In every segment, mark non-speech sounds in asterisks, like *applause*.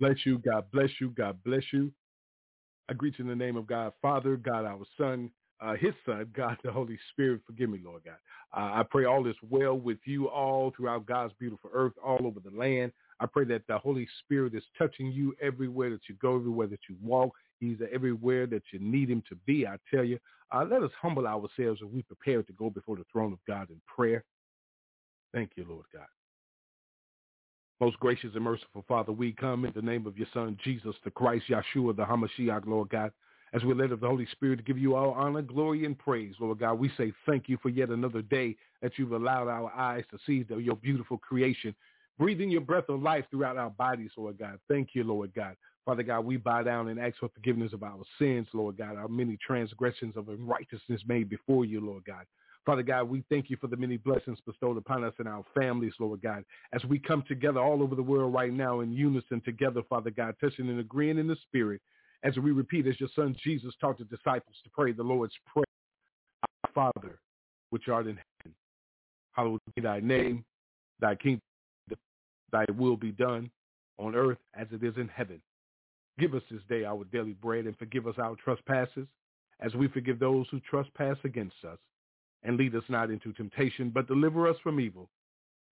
Bless you. God bless you. God bless you. I greet you in the name of God, Father, God, our Son, uh, His Son, God, the Holy Spirit. Forgive me, Lord God. Uh, I pray all is well with you all throughout God's beautiful earth, all over the land. I pray that the Holy Spirit is touching you everywhere that you go, everywhere that you walk. He's everywhere that you need him to be. I tell you, uh, let us humble ourselves as we prepare to go before the throne of God in prayer. Thank you, Lord God. Most gracious and merciful Father, we come in the name of your Son, Jesus the Christ, Yeshua, the Hamashiach, Lord God, as we led of the Holy Spirit to give you all honor, glory, and praise, Lord God. We say thank you for yet another day that you've allowed our eyes to see your beautiful creation, breathing your breath of life throughout our bodies, Lord God. Thank you, Lord God. Father God, we bow down and ask for forgiveness of our sins, Lord God, our many transgressions of unrighteousness made before you, Lord God. Father God, we thank you for the many blessings bestowed upon us and our families, Lord God, as we come together all over the world right now in unison together, Father God, touching and agreeing in the spirit as we repeat as your son Jesus taught the disciples to pray the Lord's prayer. Our Father, which art in heaven, hallowed be thy name, thy kingdom, thy will be done on earth as it is in heaven. Give us this day our daily bread and forgive us our trespasses as we forgive those who trespass against us and lead us not into temptation, but deliver us from evil.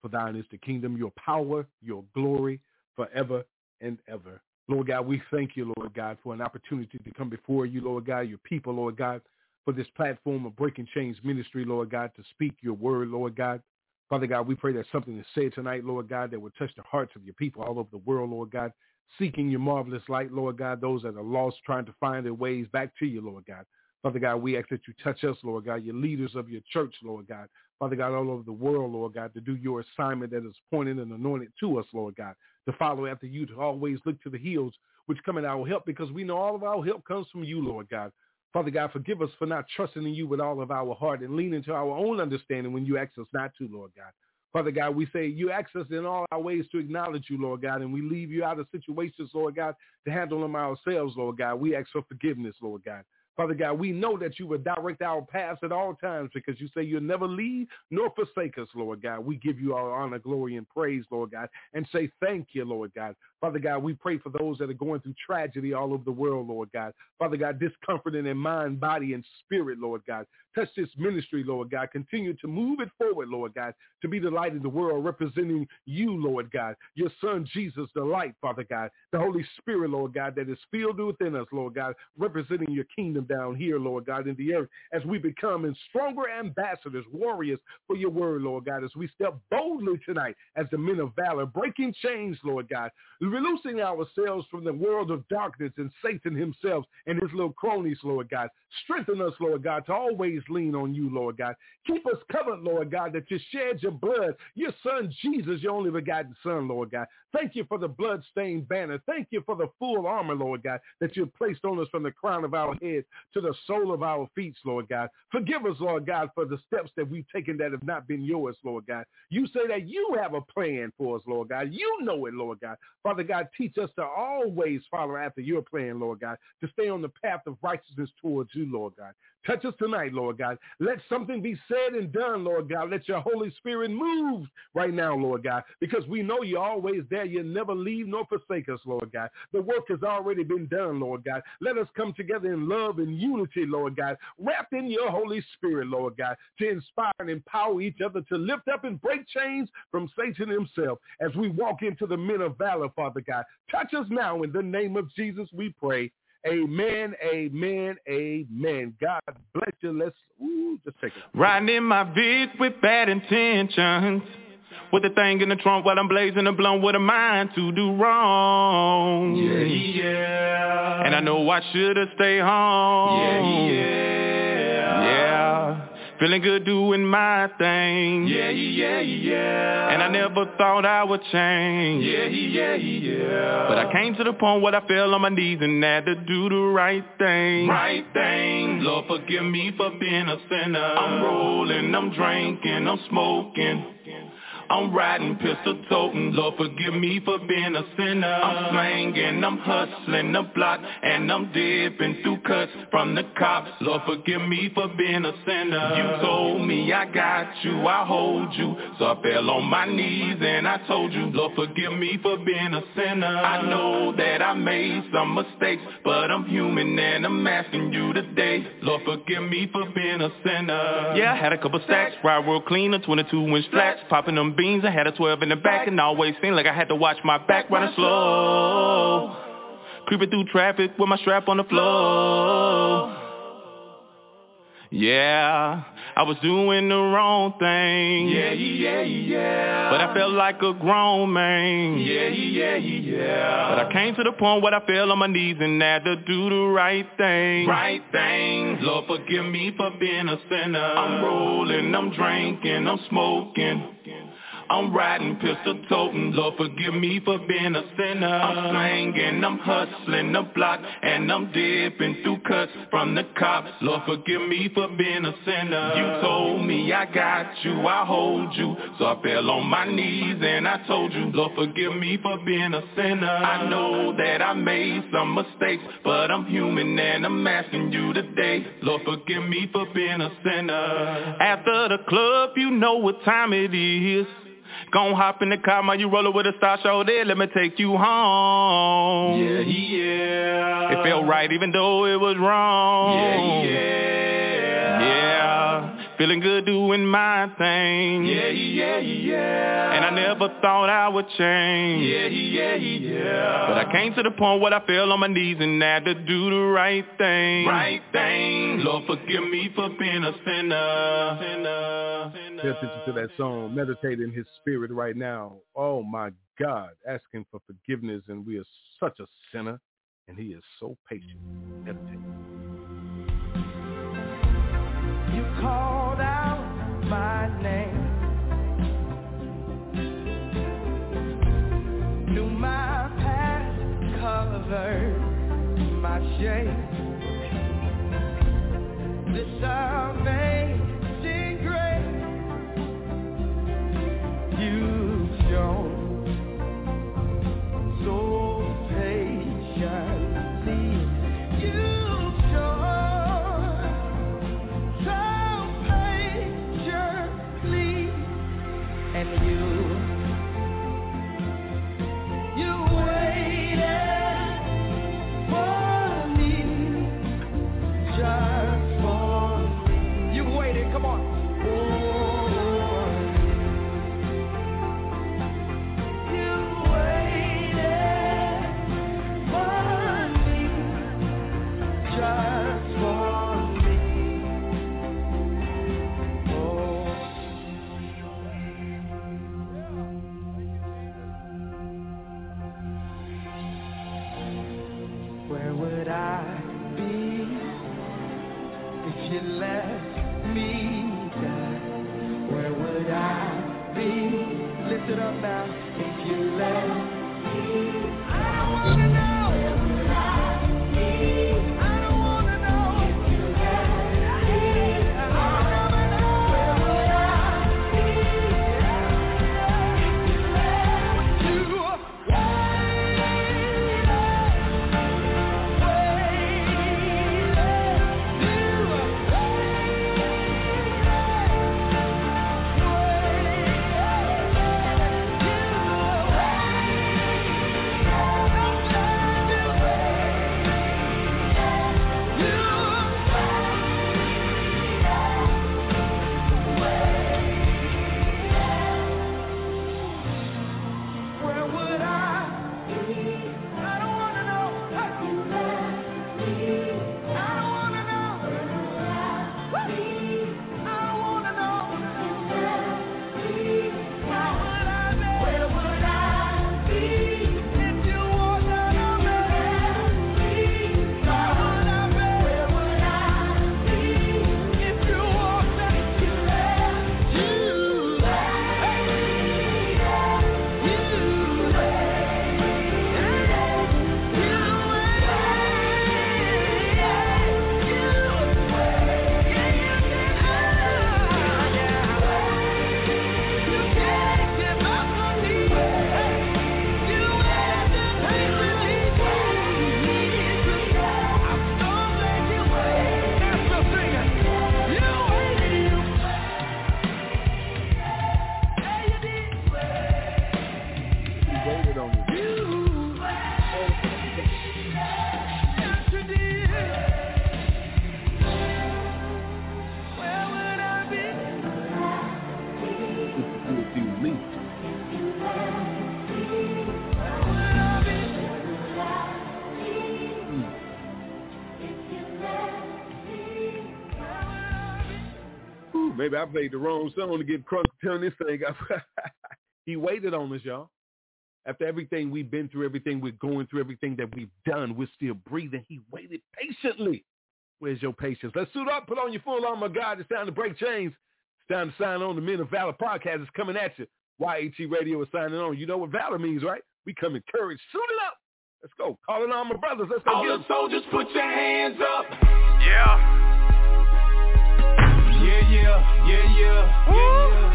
For thine is the kingdom, your power, your glory forever and ever. Lord God, we thank you, Lord God, for an opportunity to come before you, Lord God, your people, Lord God, for this platform of Breaking Chains Ministry, Lord God, to speak your word, Lord God. Father God, we pray that something is said tonight, Lord God, that will touch the hearts of your people all over the world, Lord God, seeking your marvelous light, Lord God, those that are lost, trying to find their ways back to you, Lord God. Father God, we ask that you touch us, Lord God, your leaders of your church, Lord God. Father God, all over the world, Lord God, to do your assignment that is pointed and anointed to us, Lord God, to follow after you, to always look to the hills which come in our help because we know all of our help comes from you, Lord God. Father God, forgive us for not trusting in you with all of our heart and leaning to our own understanding when you ask us not to, Lord God. Father God, we say you ask us in all our ways to acknowledge you, Lord God, and we leave you out of situations, Lord God, to handle them ourselves, Lord God. We ask for forgiveness, Lord God. Father God, we know that you will direct our paths at all times because you say you'll never leave nor forsake us, Lord God. We give you our honor, glory, and praise, Lord God, and say thank you, Lord God. Father God, we pray for those that are going through tragedy all over the world, Lord God. Father God, discomfort in their mind, body, and spirit, Lord God. Touch this ministry, Lord God. Continue to move it forward, Lord God, to be the light of the world, representing you, Lord God. Your son, Jesus, the light, Father God. The Holy Spirit, Lord God, that is filled within us, Lord God, representing your kingdom down here, Lord God, in the earth, as we become in stronger ambassadors, warriors for your word, Lord God, as we step boldly tonight as the men of valor, breaking chains, Lord God, releasing ourselves from the world of darkness and Satan himself and his little cronies, Lord God. Strengthen us, Lord God, to always lean on you, Lord God. Keep us covered, Lord God, that you shed your blood, your son Jesus, your only begotten son, Lord God. Thank you for the blood-stained banner. Thank you for the full armor, Lord God, that you've placed on us from the crown of our head to the sole of our feet, Lord God. Forgive us, Lord God, for the steps that we've taken that have not been yours, Lord God. You say that you have a plan for us, Lord God. You know it, Lord God. Father God, teach us to always follow after your plan, Lord God, to stay on the path of righteousness towards you, Lord God. Touch us tonight, Lord God. Let something be said and done, Lord God. Let your Holy Spirit move right now, Lord God, because we know you're always there. You never leave nor forsake us, Lord God. The work has already been done, Lord God. Let us come together in love and unity, Lord God, wrapped in your Holy Spirit, Lord God, to inspire and empower each other to lift up and break chains from Satan himself as we walk into the men of valor, Father God. Touch us now in the name of Jesus, we pray. Amen, amen, amen. God bless you. Let's ooh, just take it. Riding in my Vic with bad intentions. With the thing in the trunk while I'm blazing a blunt with a mind to do wrong. Yeah, yeah. And I know I should've stayed home. Yeah, yeah. Feeling good doing my thing. Yeah, yeah, yeah. And I never thought I would change. Yeah, yeah, yeah. But I came to the point where I fell on my knees and had to do the right thing. Right thing. Lord, forgive me for being a sinner. I'm rolling, I'm drinking, I'm smoking. I'm riding, pistol toting. Lord, forgive me for being a sinner. I'm slanging, I'm hustling the block, and I'm dipping through cuts from the cops. Lord, forgive me for being a sinner. You told me I got you, I hold you. So I fell on my knees and I told you, Lord, forgive me for being a sinner. I know that I made some mistakes, but I'm human and I'm asking you today. Lord, forgive me for being a sinner. Yeah, I had a couple stacks, ride real clean, a 22 inch flats, popping them beans. I had a 12 in the back and always seemed like I had to watch my back running slow. Creeping through traffic with my strap on the floor. Yeah, I was doing the wrong thing. Yeah, yeah, yeah. But I felt like a grown man. Yeah, yeah, yeah. Yeah but I came to the point where I fell on my knees and had to do the right thing. Right thing. Lord, forgive me for being a sinner. I'm rolling, I'm drinking, I'm smoking. I'm riding, pistol toting. Lord, forgive me for being a sinner. I'm slanging, I'm hustling the block, and I'm dipping through cuts from the cops. Lord, forgive me for being a sinner. You told me I got you, I hold you. So I fell on my knees and I told you, Lord, forgive me for being a sinner. I know that I made some mistakes, but I'm human and I'm asking you today, Lord, forgive me for being a sinner. After the club, you know what time it is. Gon' hop in the car, man, you rollin' with a star show there, let me take you home. Yeah, yeah. It felt right even though it was wrong. Yeah, yeah. Yeah, feeling good doing my thing. Yeah, yeah, yeah. And I never thought I would change. Yeah, yeah, yeah. But I came to the point where I fell on my knees and had to do the right thing. Right thing. Lord, forgive me for being a sinner. sinner. sinner. Pay attention to that song. Meditate in his spirit right now. Oh my God. Asking for forgiveness and we are such a sinner and he is so patient. Meditate. Called out my name. Knew my past covered my shame. This amazing maybe I played the wrong song to get crunk *laughs* turn this thing up. *laughs* he waited on us, y'all. After everything we've been through, everything we're going through, everything that we've done, we're still breathing. He waited patiently. Where's your patience? Let's suit up, put on your full armor, God. It's time to break chains. It's time to sign on. The Men of Valor podcast is coming at you. YAT Radio is signing on. You know what Valor means, right? We come encouraged. Suit it up. Let's go. Calling on my brothers. Let's go. All get the soldiers, put your hands up. Yeah. Yeah, yeah, yeah, yeah, yeah, yeah.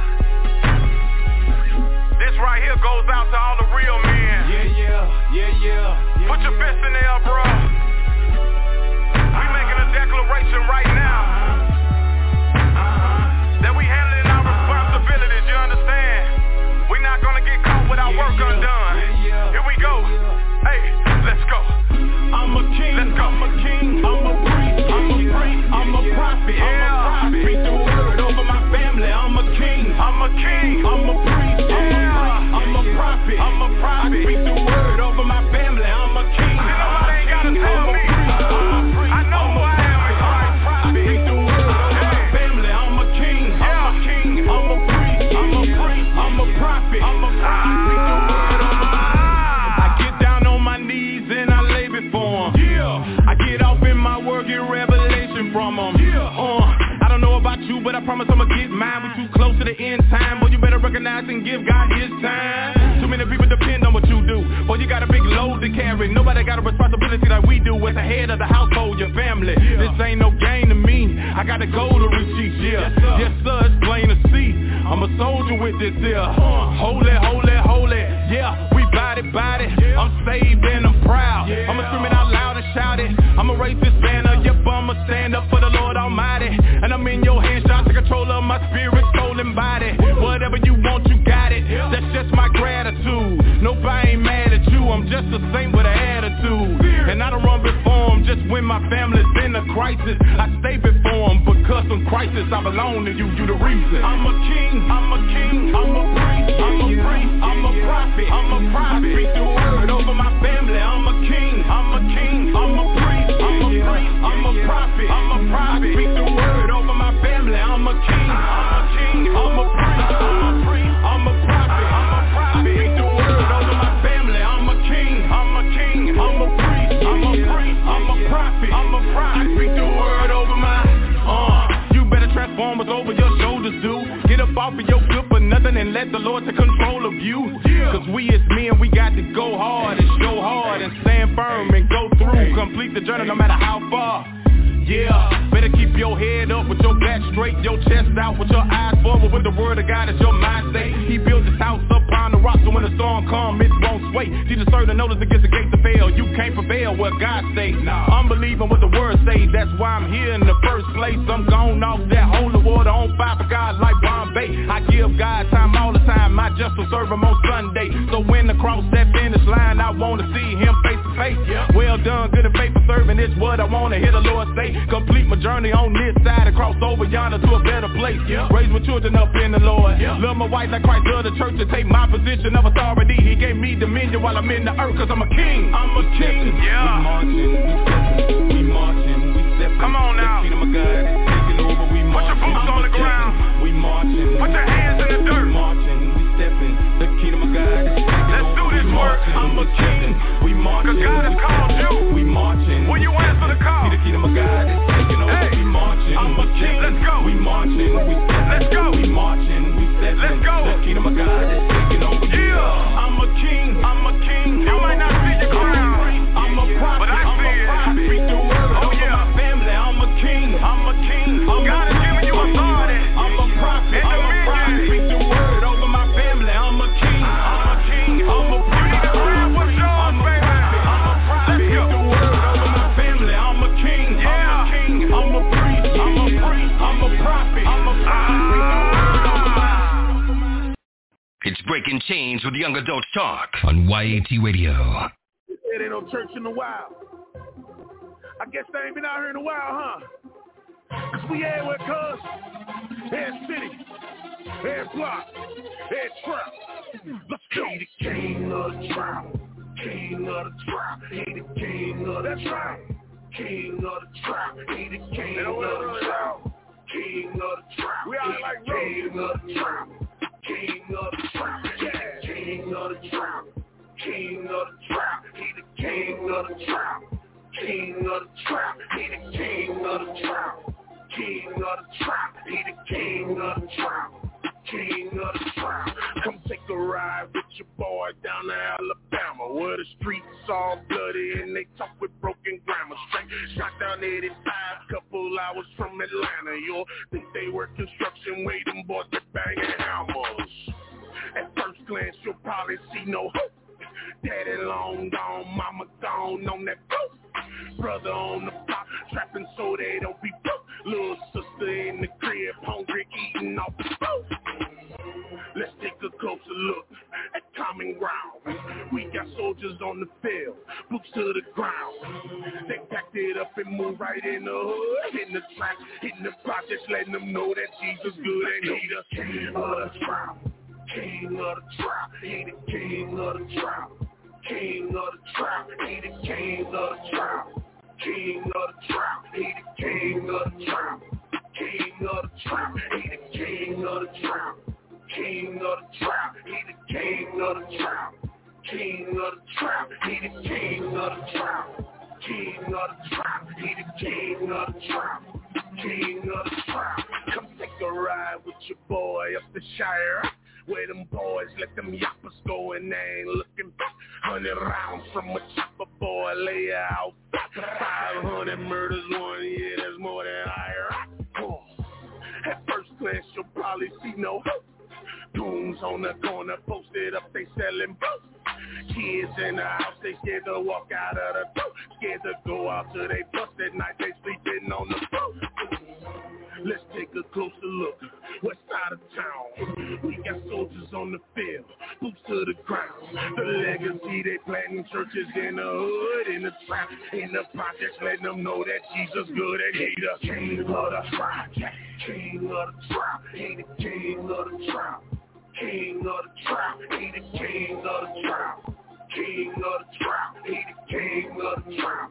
This right here goes out to all the real men. Yeah, yeah, yeah, yeah. Put your fist in there, bro Uh-huh. We making a declaration right now that we handling our responsibilities, you understand? We're not gonna get caught with our work undone. Here we go. Hey, let's go. I'm a king, let's go. I'm a king, I'm a priest, I'm a priest, I'm a prophet, yeah. I'm I'm a king, I'm a priest, yeah. I'm a prophet, I'm a prophet. I speak the word over my family, I'm a king. Nobody ain't gotta tell me. I know who I am. In Christ. I speak the word over my family, I'm a king. I'm a king, I'm a priest, I'm a priest, I'm a prophet, I'm a prophet. I speak the word over my I get down on my knees and I lay before him. Yeah. I get off in my word, get revelation from him. Yeah. Uh, I don't know about you, but I promise I'ma get mine. We too close to the end time, but you better recognize and give God his time. Too many people depend on what you do. Boy, you got a big load to carry. Nobody got a responsibility like we do as the head of the household, your family. Yeah. This ain't no game to me. I got to go to receipt, yeah. Yes, sir, yes, sir it's plain to see. I'm a soldier with this here. Holy, holy, holy. Yeah, we body, body. I'm saved and I'm proud. I'ma scream it out loud and shout it. I'ma raise this banner. Yep, I'ma stand up for the Lord Almighty. And I'm in your hands, trying to control of my spirit, Nobody ain't mad at you. I'm just the same with an attitude. And I don't run before them just when my family's in a crisis. I stay before them because in crisis I belong to you. You the reason. I'm a king. I'm a king. I'm a priest. I'm a priest. I'm a prophet. I'm a prophet. I speak the word over my family. I'm a king. I'm a king. I'm a priest. I'm a priest. I'm a prophet. I'm a prophet. I speak the word over my family. I'm a king. I'm a king. I'm a priest. I'm a priest. I'm a what's over your shoulders, dude. Get up off of your good for nothing and let the Lord take control of you. Cause we as men, we got to go hard and show hard and stand firm and go through. Complete the journey no matter how far. Yeah, better keep your head up with your back straight, your chest out with your eyes forward with the word of God as your mind state. He built his house upon the rock so when the storm comes, it won't sway. Jesus served the notice against the gates to fail. You can't prevail where God stays. Nah. I'm believing what the word say. That's why I'm here in the first place. I'm gone off that holy water on fire for God like Bombay. I give God time all the time. I just will serve him on Sunday. So when the cross that finish line, I wanna see him face to face. Well done, good and faithful serving is what I wanna hear the Lord say. Complete my journey on this side and cross over yonder to a better place. Raise my children up in the Lord. Love my wife like Christ loved the church and take my position of authority. He gave me dominion while I'm in the earth cause I'm a king. I'm a king. Yeah. We marching, we stepping, we marching, we stepping. Come on now. The kingdom of God is taking over. We marching. Put your boots on the ground. We marching. Put your hands in the dirt. We marching, we stepping. The kingdom of God is taking Let's over. do this work. I'm a king. We marching. Cause God has called you. We marching. Will you answer the call? See the kingdom of God is taking over. Hey. We marching. I'm a king. Let's go. We marching. We stepping. Let's go. We marching. We stepping. Let's go. The kingdom of God is taking over. Yeah. I'm a king. I'm a king. You might not see the crown. I'm a prophet. But I see it. I speak the word. Oh yeah. My family. I'm a king. I'm a king. I'm God has given you authority. I'm a prophet. I'm a prophet. Breaking Chains with Young Adults Talk on YAT Radio. It ain't no church in a while. I guess they ain't been out here in a while, huh? Cause we everywhere, cuz. Head city, head block, head trap. Let's go. He the king of the trap. King of the trap. He the king of the trap. King of the trap. He the king of the trap. King of the trap. We are like king of the trap. King of the trap. Yeah. King of the trap. King of the trap. He the king of the trap. King of the trap. He the king of the trap. King of the trap. He the king of the trap king of the trap. Come take a ride with your boy down to Alabama, where the streets all bloody and they talk with broken grammar. Straight shot down 85, couple hours from Atlanta. You'll think they work construction, waiting boys to banging hammers. At first glance, you'll probably see no hope. Daddy long gone, mama gone on that boat. Brother on the block, trapping so they don't be broke. Little sister in the crib, hungry, eating off the boat. Let's take a closer look at common ground. We got soldiers on the field, boots to the ground. They packed it up and moved right in the hood, in the track, in the projects, letting them know that Jesus good and he the king of the trap. King of the trap, he the king of the trap. King of the trap, he the king of the trap. King of the trap, he the king of the trap. King of the trap, he the king of the trap. King of the trap, he the king of the trap. King of the trap, he the king of the trap. King of the trap, he the king of the trap. King of the trap, come take a ride with your boy up the Shire. Where them boys let them yappers go and they ain't looking back. Hundred rounds from a chopper boy, lay out. Five hundred murders one year, that's more than I oh. At first glance, you'll probably see no hope. Goons on the corner posted up, they selling boats. Kids in the house, they scared to walk out of the door. Scared to go out till they bust at night, they sleeping on the boat. Let's take a closer look. West side of town, we got soldiers on the field, boots to the ground. The legacy they planting churches in the hood, in the trap, in the projects, letting them know that Jesus good and he the king of the trap, king of the trap, he the king of the trap. King of the trap, he the king of the trap. King of the trap, he the king of the trap.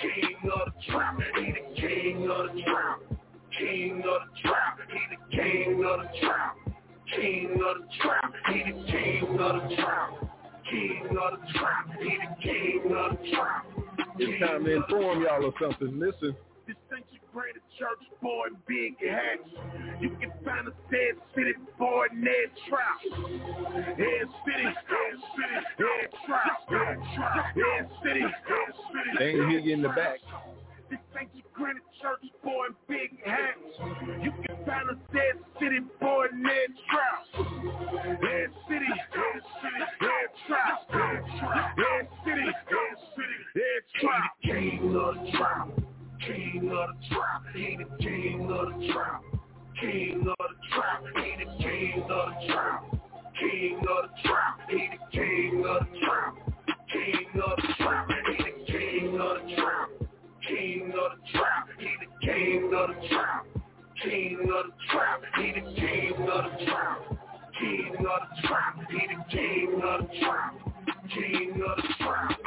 King of the trap, he the king of the trap. King of the trap, he the king of the trap. King of the trap, he the king of the trap. King of the trap, he the king of the trap. It's time to inform y'all of something. Listen. This ain't your greater church boy big hats. You can find a dead city boy Ned Trap. Head city, head city, head trap, head trap, head city, head city. They ain't hear you in the back. This your greater church boy in big hats. You can find a dead city boy Ned Trap. Head city, head city, head trap, head city, head city, head trap. King of the trap. King of the trap, he the king of the trap. King of the trap, he the king of the trap. King of the trap, he the king of the trap. King of the trap, trap, he the king of the trap. King of the trap, he the king of the trap. King of the trap, he the king of the trap. King of the trap.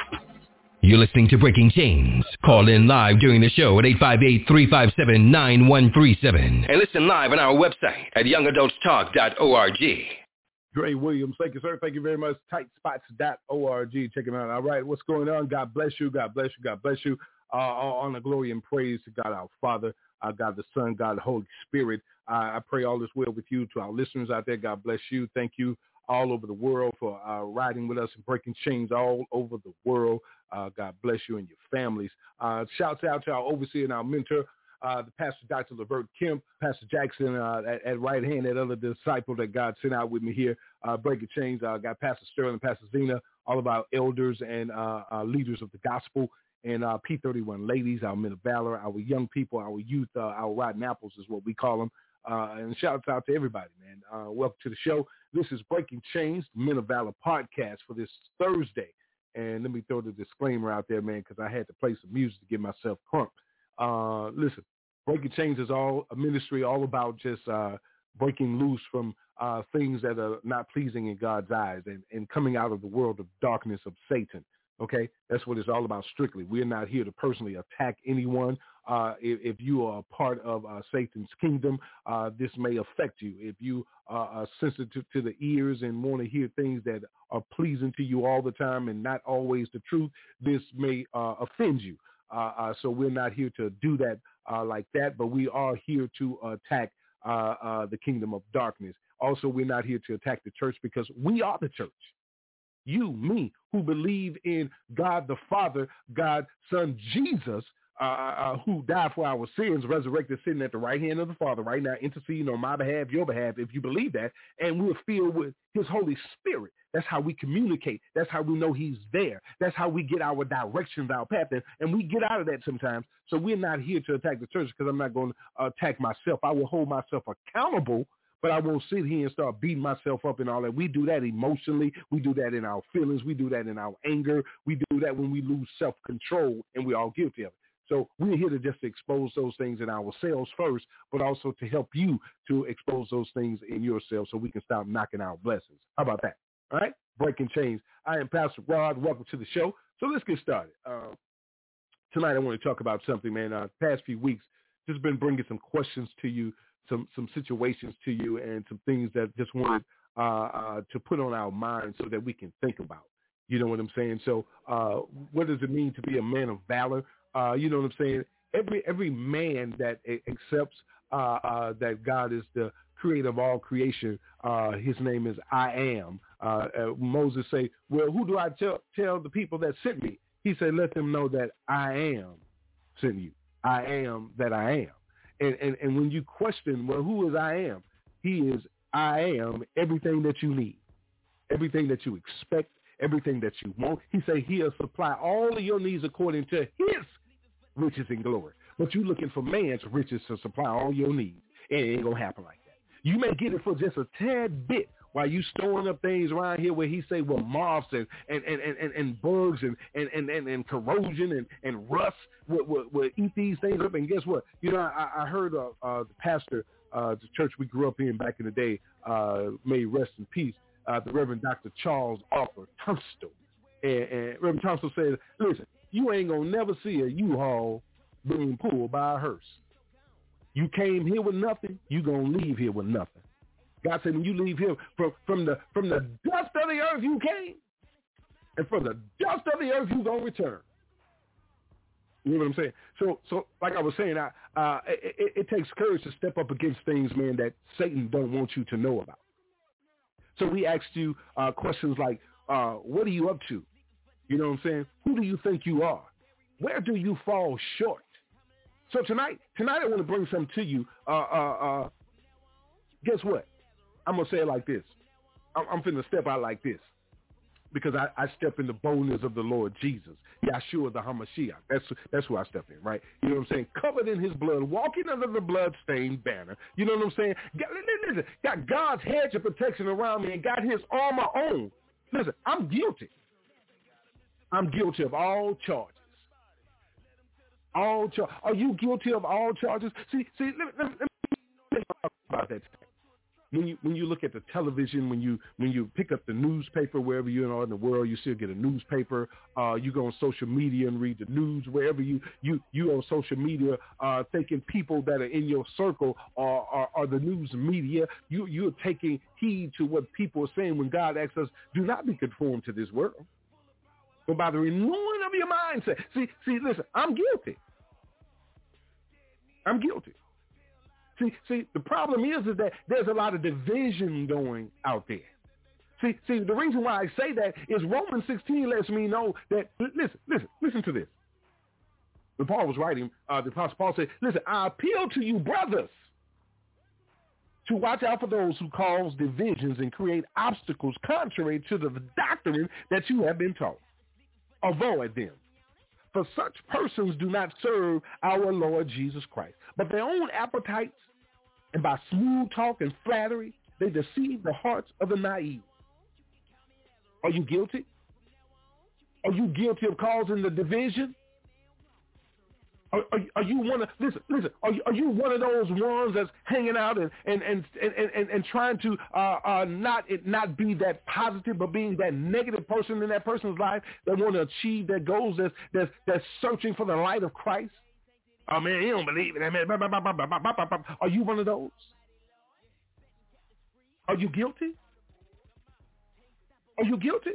You're listening to Breaking Chains. Call in live during the show at 858-357-9137. And listen live on our website at youngadultstalk.org. Dre Williams, thank you, sir. Thank you very much. Tightspots.org. Check it out. All right, what's going on? God bless you. God bless you. God bless you. Uh, all honor, glory, and praise to God our Father, uh, God the Son, God the Holy Spirit. I pray all is well with you. To our listeners out there, God bless you. Thank you all over the world for uh, riding with us and breaking chains all over the world. Uh, God bless you and your families. Uh, shouts out to our overseer and our mentor, uh, the Pastor Dr. Levert Kemp, Pastor Jackson uh, at, at, right hand, that other disciple that God sent out with me here, uh, breaking chains. I got Pastor Sterling, Pastor Zena, all of our elders and leaders of the gospel and uh, P31 ladies, our men of valor, our young people, our youth, uh, our rotten apples is what we call them. Uh, and shouts out to everybody, man. welcome to the show. This is Breaking Chains, Men of Valor podcast for this Thursday. And let me throw the disclaimer out there, man, because I had to play some music to get myself crunk. Uh, listen, Breaking Chains is all a ministry all about just uh, breaking loose from uh, things that are not pleasing in God's eyes and, and coming out of the world of darkness of Satan. Okay, that's what it's all about. Strictly, we're not here to personally attack anyone. Uh, if, if, you are a part of uh, Satan's kingdom, uh, this may affect you. If you are sensitive to the ears and want to hear things that are pleasing to you all the time and not always the truth, this may uh, offend you. Uh, uh, so we're not here to do that like that, but we are here to attack the kingdom of darkness. Also, we're not here to attack the church because we are the church you, me, who believe in God the Father, God Son Jesus, uh, uh, uh, who died for our sins, resurrected, sitting at the right hand of the Father right now, interceding on my behalf, your behalf, if you believe that, and we're filled with his Holy Spirit. That's how we communicate. That's how we know he's there. That's how we get our directions, our path, and, and we get out of that sometimes. So we're not here to attack the church because I'm not going to attack myself. I will hold myself accountable but I won't sit here and start beating myself up and all that. We do that emotionally. We do that in our feelings. We do that in our anger. We do that when we lose self-control, and we're all guilty of it. So we're here to just expose those things in ourselves first, but also to help you to expose those things in yourself so we can stop knocking out blessings. How about that? All right? Breaking chains. I am Pastor Rod. Welcome to the show. So let's get started. Uh, tonight I want to talk about something, man. Uh, past few weeks, just been bringing some questions to you some some situations to you and some things that just wanted uh, uh, to put on our minds so that we can think about. You know what I'm saying? So uh, what does it mean to be a man of valor? Uh, you know what I'm saying? Every every man that accepts uh, uh, that God is the creator of all creation, his name is I am. Moses say, well, who do I tell, tell the people that sent me? He said, let them know that I am sent you. I am that I am. And, and, and when you question, well, who is I am? He is I am everything that you need, everything that you expect, everything that you want. He said he'll supply all of your needs according to his riches and glory. But you're looking for man's riches to supply all your needs. It ain't going to happen like that. You may get it for just a tad bit while you storing up things around here where he say well moths and and and, and, and bugs and, and, and, and, and corrosion and, and rust will, will, will eat these things up. And guess what? You know I, I heard uh, uh, the pastor uh, the church we grew up in back in the day uh, may rest in peace uh, the Reverend Dr. Charles Arthur Tunstall. And, and Reverend Tunstall said listen you ain't gonna never see a U-Haul being pulled by a hearse. You came here with nothing you gonna leave here with nothing God said, when you leave here from, from the from the dust of the earth you came, and from the dust of the earth you gonna return. You know what I'm saying? So, so like I was saying, I, uh, it, it, takes courage to step up against things, man, that Satan don't want you to know about. So we asked you uh, questions like, uh, what are you up to? You know what I'm saying? Who do you think you are? Where do you fall short? So tonight, tonight I want to bring something to you. Uh, uh, uh guess what? I'm gonna say it like this. I'm, I'm finna step out like this because I, I step in the boldness of the Lord Jesus, Yeshua the Hamashiach. That's that's who I step in, right? You know what I'm saying? Covered in His blood, walking under the blood-stained banner. You know what I'm saying? Got, listen, got God's hedge of protection around me and got His armor on. Listen, I'm guilty. I'm guilty of all charges. All char- Are you guilty of all charges? See, see, let, let, let me talk about that when you when you look at the television, when you when you pick up the newspaper wherever you are in the world, you still get a newspaper. Uh, you go on social media and read the news wherever you you you on social media, uh, thinking people that are in your circle are, are are the news media. You you're taking heed to what people are saying when God asks us, do not be conformed to this world, but by the renewing of your mindset. See see, listen, I'm guilty. I'm guilty. See, see, the problem is, is that there's a lot of division going out there. See, see, the reason why I say that is Romans 16 lets me know that, listen, listen, listen to this. When Paul was writing, uh, the Apostle Paul said, listen, I appeal to you, brothers, to watch out for those who cause divisions and create obstacles contrary to the doctrine that you have been taught. Avoid them. For such persons do not serve our Lord Jesus Christ, but their own appetites and by smooth talk and flattery, they deceive the hearts of the naive. Are you guilty? Are you guilty of causing the division? Are, are, are, you one of listen listen? Are you, are you one of those ones that's hanging out and and and and, and, and trying to uh, uh, not it not be that positive, but being that negative person in that person's life that want to achieve their goals? That's that's that's searching for the light of Christ. Oh man, you don't believe it. Man. Are you one of those? Are you guilty? Are you guilty?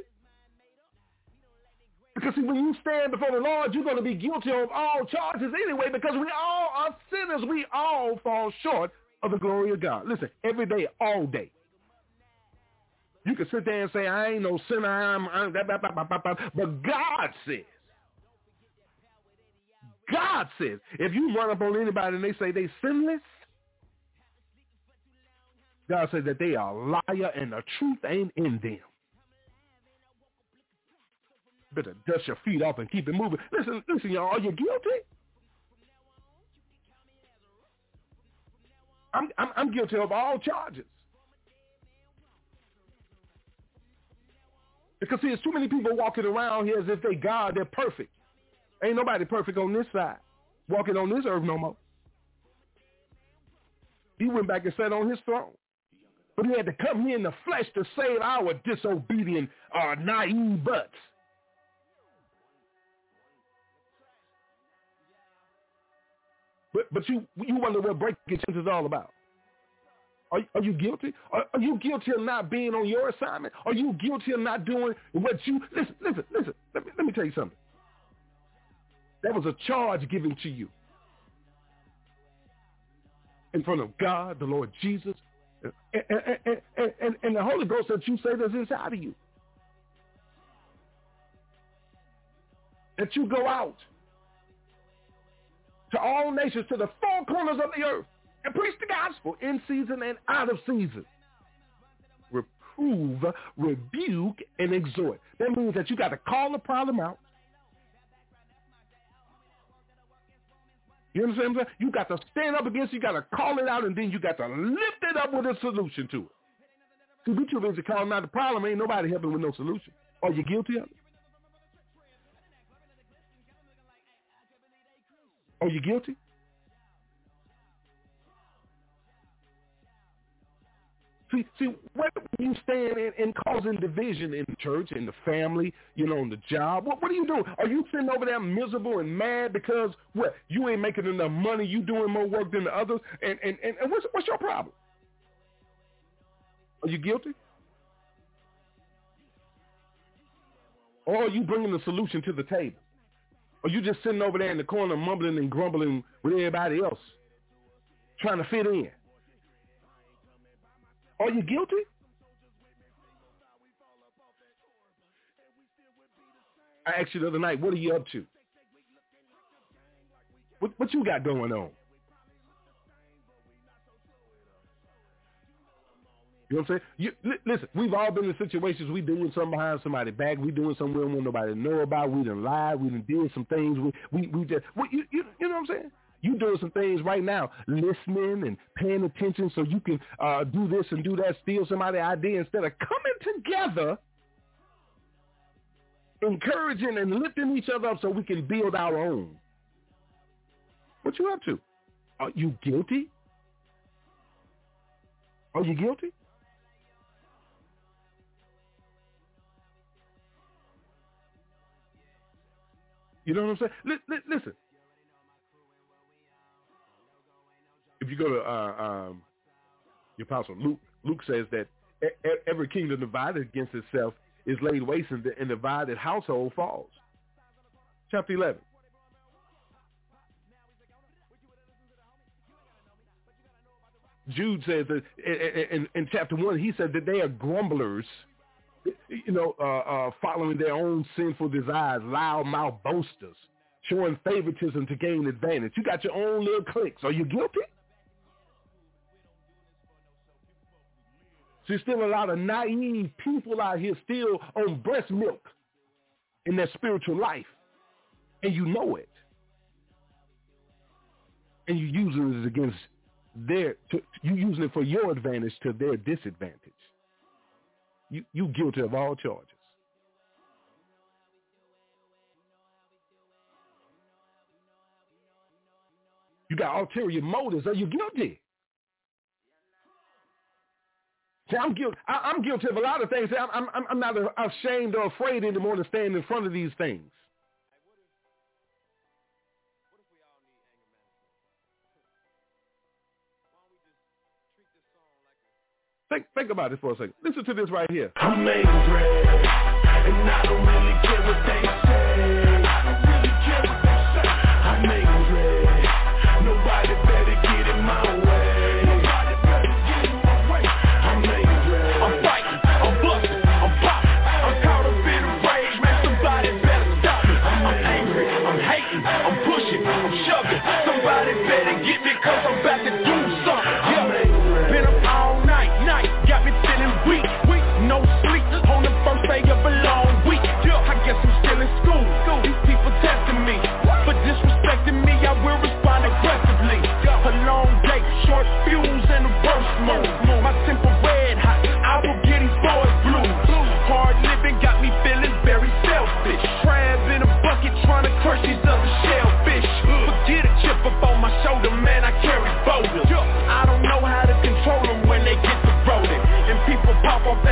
Because see, when you stand before the Lord, you're going to be guilty of all charges anyway because we all are sinners. We all fall short of the glory of God. Listen, every day, all day. You can sit there and say, I ain't no sinner. I'm, I'm blah, blah, blah, but God says, God says, if you run up on anybody and they say they sinless, God says that they are a liar and the truth ain't in them better dust your feet off and keep it moving. Listen, listen, y'all. Are you guilty? I'm, I'm, I'm guilty of all charges. Because see, there's too many people walking around here as if they God, they're perfect. Ain't nobody perfect on this side, walking on this earth no more. He went back and sat on his throne. But he had to come here in the flesh to save our disobedient, our naive butts. But but you you wonder what breaking chains is all about. Are, are you guilty? Are, are, you guilty of not being on your assignment? Are you guilty of not doing what you listen? Listen, listen. Let me let me tell you something. That was a charge given to you in front of God, the Lord Jesus, and, and, and, and the Holy Ghost that you say that's inside of you. That you go out to all nations, to the four corners of the earth, and preach the gospel in season and out of season. Reprove, rebuke, and exhort. That means that you got to call the problem out. You understand what I'm saying? You got to stand up against it, you got to call it out, and then you got to lift it up with a solution to it. See, we too busy calling out the problem. Ain't nobody helping with no solution. Are you guilty of it? Are you guilty? See, see, where you stand in, in causing division in the church, in the family, you know, on the job? What, what are you doing? Are you sitting over there miserable and mad because what? You ain't making enough money. You doing more work than the others, and and and, and what's what's your problem? Are you guilty? Or are you bringing the solution to the table? Or you just sitting over there in the corner mumbling and grumbling with everybody else, trying to fit in? Are you guilty? I asked you the other night, what are you up to? What, what you got going on? You know what I'm saying? You, li- listen, we've all been in situations we doing something behind somebody's back. We doing something we don't want nobody to know about. We done lied. We done did some things. We we, we just we, you, you you know what I'm saying? You doing some things right now, listening and paying attention so you can uh, do this and do that, steal somebody's idea instead of coming together, encouraging and lifting each other up so we can build our own. What you up to? Are you guilty? Are you guilty? You know what I'm saying? L- l- listen. If you go to uh, um, the apostle Luke, Luke says that every kingdom divided against itself is laid waste and the divided household falls. Chapter 11. Jude says that in, in, in, chapter 1, he said that they are grumblers you know, uh, uh, following their own sinful desires, loud-mouth boasters, showing favoritism to gain advantage. You got your own little cliques. Are you guilty? There's still a lot of naive people out here still on breast milk in their spiritual life, and you know it. And you using it against their, to, you using it for your advantage to their disadvantage you, you guilty of all charges. You got ulterior motives. Are you guilty? See, I'm guilty. I, am guilty of a lot of things. I'm, I'm, I'm not ashamed or afraid anymore to stand in front of these things. Think, think about this for a second. Listen to this right here.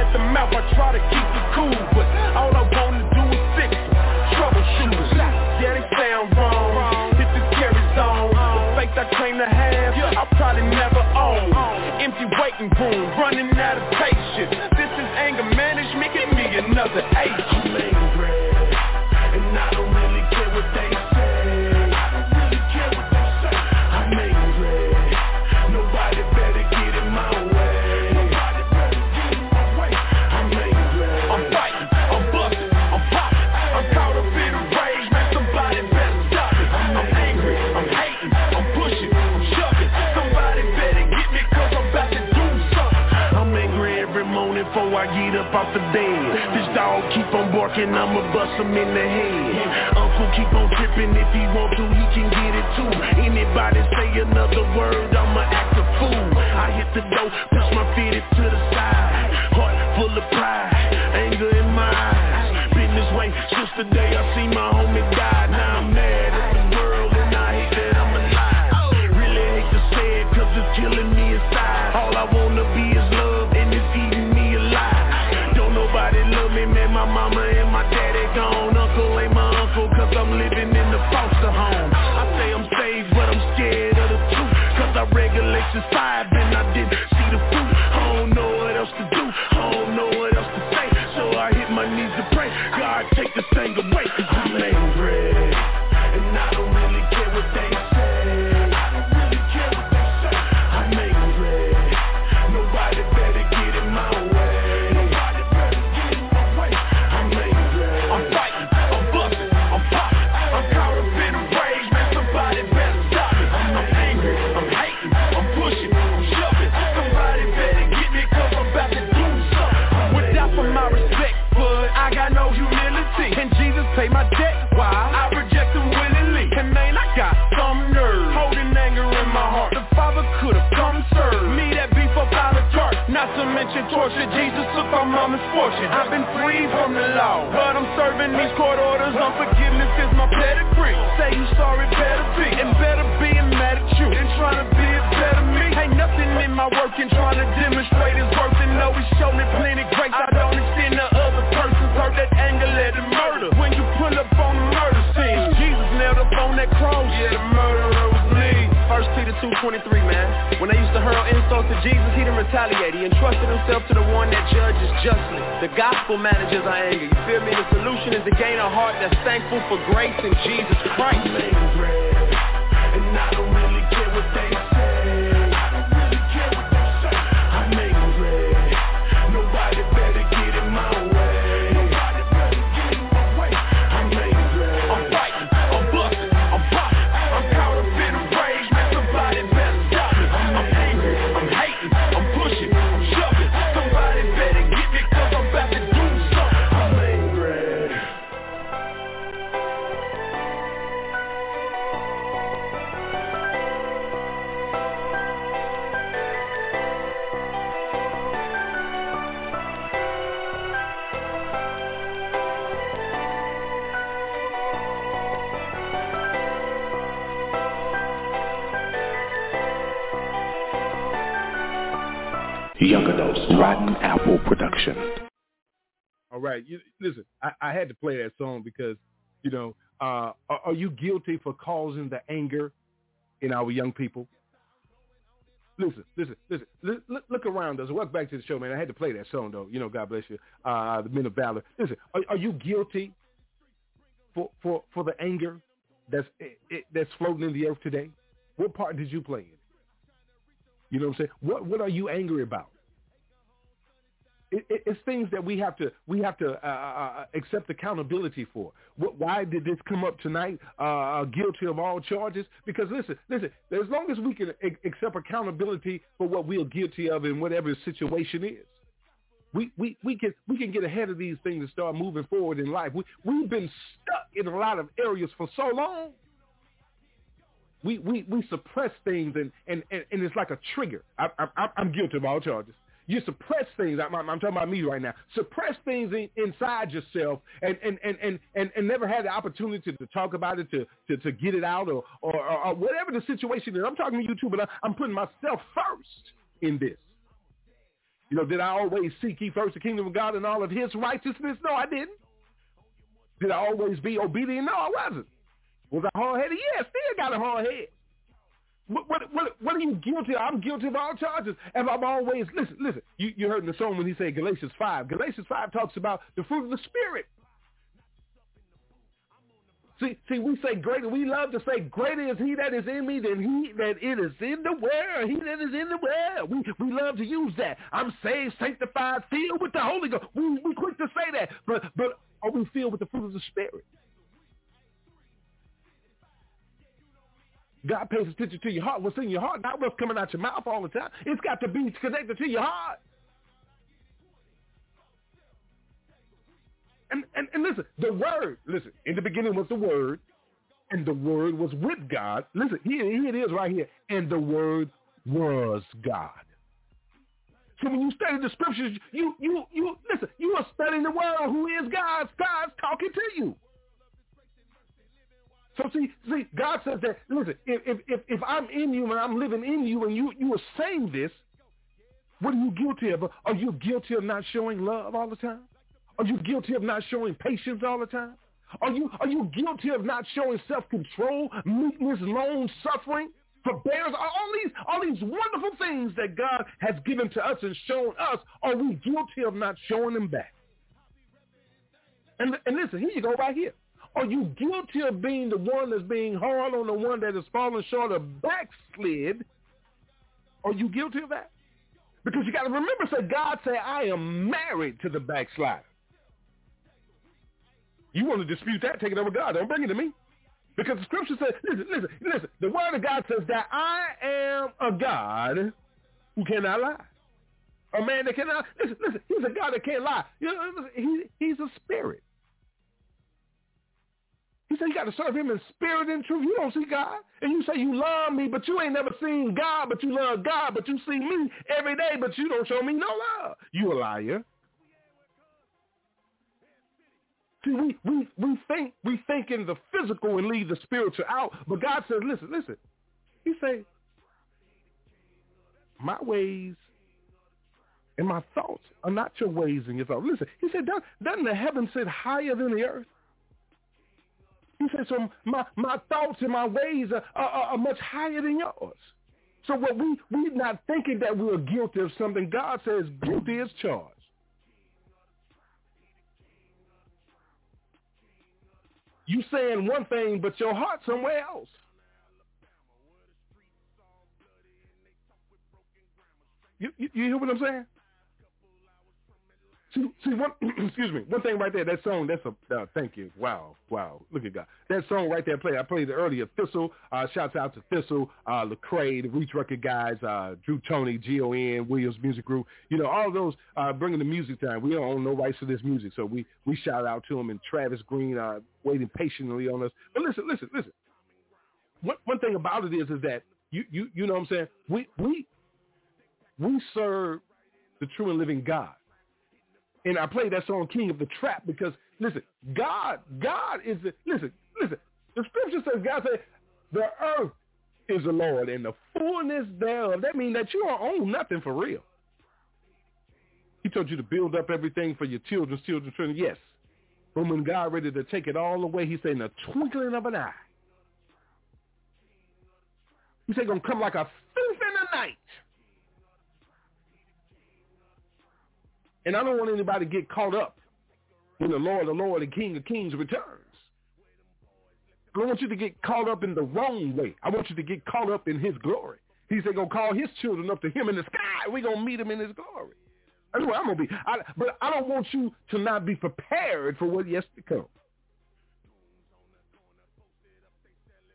at the mouth, I try to keep it cool, but all I wanna do is six troubleshooters. Yeah, they sound wrong. Hit the scary zone. The faith I claim to have, I'll probably never own. Empty waiting room, running out of patience. This is anger management. Give me another eight. I'ma bust him in the head. Uncle keep on tripping, if he want to, he can get it too. Anybody say another word, I'ma act a fool. I hit the door, push my feet to the side. Heart full of pride, anger in my eyes. Been this way since the day her mama's misfortune. I've been free from the law, but I'm serving these court orders. Unforgiveness is my pedigree. Say you sorry, better be, and better be mad at you than trying to be a better me. Ain't nothing in my work and trying to demonstrate his worth. And know he's shown me plenty grace. I don't extend to other persons hurt that anger, let it murder. When you pull up on the murder scene, Jesus nailed up on that cross. Yeah, 223, man. When they used to hurl insults to Jesus, he didn't retaliate. He entrusted himself to the one that judges justly. The gospel manages our anger. You feel me? The solution is to gain a heart that's thankful for grace in Jesus Christ. Man. Production. All right, you, listen. I, I had to play that song because, you know, uh, are, are you guilty for causing the anger in our young people? Listen, listen, listen. Look, look around us. Welcome back to the show, man. I had to play that song, though. You know, God bless you. Uh, the Men of Valor. Listen, are, are you guilty for, for, for the anger that's it, that's floating in the earth today? What part did you play in? You know what I'm saying? What what are you angry about? It, it, it's things that we have to we have to uh, uh, uh accept accountability for. What, why did this come up tonight? Uh, uh guilty of all charges? Because listen, listen. As long as we can accept accountability for what we're guilty of in whatever situation is, we, we, we can we can get ahead of these things and start moving forward in life. We we've been stuck in a lot of areas for so long we, we, we suppress things and, and, and, and it's like a trigger. I, I, I'm guilty of all charges. You suppress things. I'm, I'm talking about me right now. Suppress things in, inside yourself and, and, and, and, and, and never had the opportunity to, talk about it, to, to, to get it out or, or, or whatever the situation is. I'm talking to you too, but I, I'm putting myself first in this. You know, did I always seek ye first the kingdom of God and all of his righteousness? No, I didn't. Did I always be obedient? No, I wasn't. Was I hard-headed? Yeah, still got a hard head. What, what, what, what are you guilty of? I'm guilty of all charges. And I'm always, listen, listen, you, you heard in the song when he said Galatians 5. Galatians 5 talks about the fruit of the Spirit. See, see, we say greater. We love to say greater is he that is in me than he that it is in the world. He that is in the world. We we love to use that. I'm saved, sanctified, filled with the Holy Ghost. We we quick to say that, but but are we filled with the fruit of the Spirit? God pays attention to your heart. What's in your heart, not what's coming out your mouth all the time. It's got to be connected to your heart. And, and, and listen, the word, listen, in the beginning was the word, and the word was with God. Listen, here, here it is right here. And the word was God. So when you study the scriptures, you you you listen, you are studying the word who is God. God's talking to you. So see, see, God says that. Listen, if if if I'm in you and I'm living in you, and you you are saying this, what are you guilty of? Are you guilty of not showing love all the time? Are you guilty of not showing patience all the time? Are you are you guilty of not showing self-control, meekness, long suffering, forbearance? All these all these wonderful things that God has given to us and shown us, are we guilty of not showing them back? And and listen, here you go right here. Are you guilty of being the one that's being hard on the one that has fallen short of backslid? Are you guilty of that? Because you got to remember, say God said, I am married to the backslider. You want to dispute that, take it over God. Don't bring it to me. Because the scripture says, listen, listen, listen. The word of God says that I am a God who cannot lie. A man that cannot, listen, listen, he's a God that can't lie. He, he's a spirit. He said you got to serve him in spirit and truth. You don't see God. And you say you love me, but you ain't never seen God, but you love God, but you see me every day, but you don't show me no love. You a liar. See, we, we, we think we think in the physical and leave the spiritual out. But God says, listen, listen. He say, my ways and my thoughts are not your ways and your thoughts. Listen, he said, doesn't the heaven sit higher than the earth? He said, so my, my thoughts and my ways are, are, are much higher than yours. So what we, we're not thinking that we're guilty of something. God says guilty is charged. You saying one thing, but your heart somewhere else. You, you, you hear what I'm saying? See, see one, *clears throat* excuse me, one thing right there, that song, that's a, uh, thank you. Wow, wow, look at God. That song right there, play, I played it earlier, Thistle, uh, shouts out to Thistle, uh, Lecrae, the Reach Record guys, uh, Drew Tony, G-O-N, Williams Music Group, you know, all those, uh, bringing the music down. We don't own no rights to this music, so we, we shout out to them and Travis Greene, uh, waiting patiently on us. But listen, listen, listen. One, one thing about it is, is that you, you, you know what I'm saying? We, we, we serve the true and living God. And I played that song King of the Trap because listen, God, God is the listen, listen. The scripture says God said, the earth is the Lord and the fullness thereof. That means that you don't own nothing for real. He told you to build up everything for your children's children's children. Yes. But when God ready to take it all away, he said in the twinkling of an eye. He said gonna come like a thief in the night. And I don't want anybody to get caught up when the Lord, the Lord, the King of Kings returns. I don't want you to get caught up in the wrong way. I want you to get caught up in his glory. He said, go call his children up to him in the sky. We're going to meet him in his glory. That's where I'm going to be. I, but I don't want you to not be prepared for what yes to come.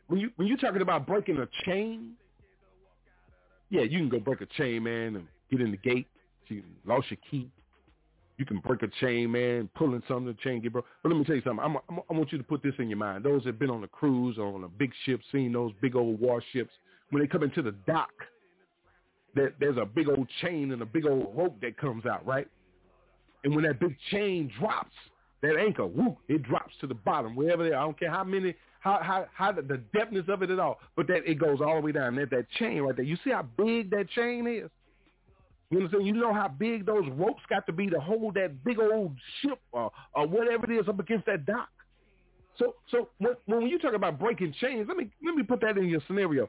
When, you, when you're talking about breaking a chain, yeah, you can go break a chain, man, and get in the gate. You lost your key. You can break a chain, man, pulling something, the chain get broke. But let me tell you something. I'm, I'm, I want you to put this in your mind. Those that have been on a cruise or on a big ship, seen those big old warships, when they come into the dock, there, there's a big old chain and a big old rope that comes out, right? And when that big chain drops, that anchor, whoo, it drops to the bottom, wherever they are. I don't care how many, how, how, how the, the depthness of it at all, but that it goes all the way down. That, that chain right there. You see how big that chain is? You understand? You know how big those ropes got to be to hold that big old ship or, or whatever it is up against that dock. So, so when, when you talk about breaking chains, let me let me put that in your scenario.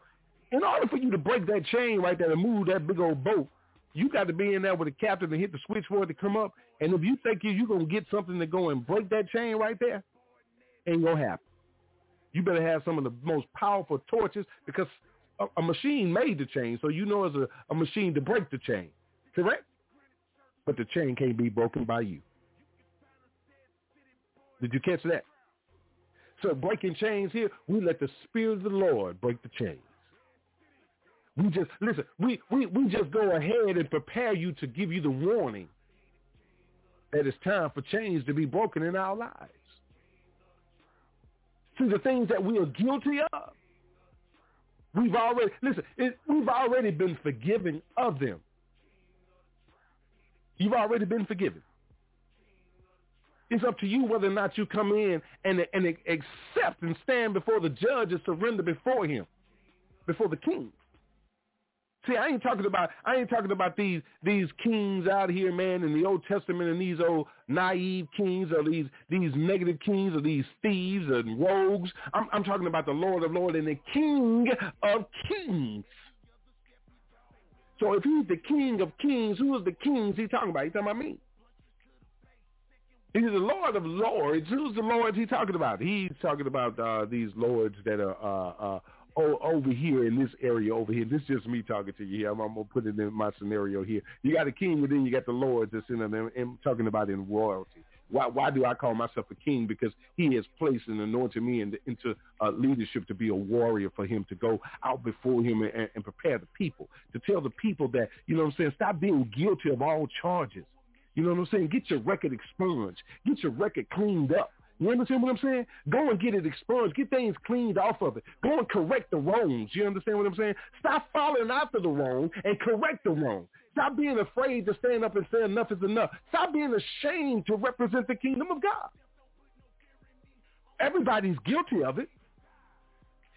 In order for you to break that chain right there and move that big old boat, you got to be in there with the captain and hit the switchboard to come up. And if you think you're going to get something to go and break that chain right there, ain't going to happen. You better have some of the most powerful torches because a, a machine made the chain, so you know it's a, a machine to break the chain. Correct? But the chain can't be broken by you. Did you catch that? So breaking chains here, we let the Spirit of the Lord break the chains. We just, listen, we, we, we just go ahead and prepare you to give you the warning that it's time for chains to be broken in our lives. See, the things that we are guilty of, we've already, listen, it, we've already been forgiven of them. You've already been forgiven. It's up to you whether or not you come in and, and accept and stand before the judge and surrender before him, before the king. See, I ain't talking about I ain't talking about these these kings out here, man, in the Old Testament and these old naive kings or these these negative kings or these thieves and rogues. I'm, I'm talking about the Lord of Lords and the King of Kings. So if he's the king of kings, who is the kings he's talking about? He's talking about me. He's the Lord of Lords. Who's the Lords he's talking about? He's talking about uh, these lords that are uh, uh, over here in this area over here. This is just me talking to you here. I'm, I'm going to put it in my scenario here. You got a king, and then you got the lords that's in them. I'm talking about in royalty. Why, why do I call myself a king? Because he has placed and anointed me into, into uh, leadership to be a warrior for him to go out before him and, and prepare the people, to tell the people that, you know what I'm saying, stop being guilty of all charges. You know what I'm saying? Get your record expunged. Get your record cleaned up. You understand what I'm saying? Go and get it expunged. Get things cleaned off of it. Go and correct the wrongs. You understand what I'm saying? Stop following after the wrong and correct the wrong. Stop being afraid to stand up and say enough is enough. Stop being ashamed to represent the kingdom of God. Everybody's guilty of it.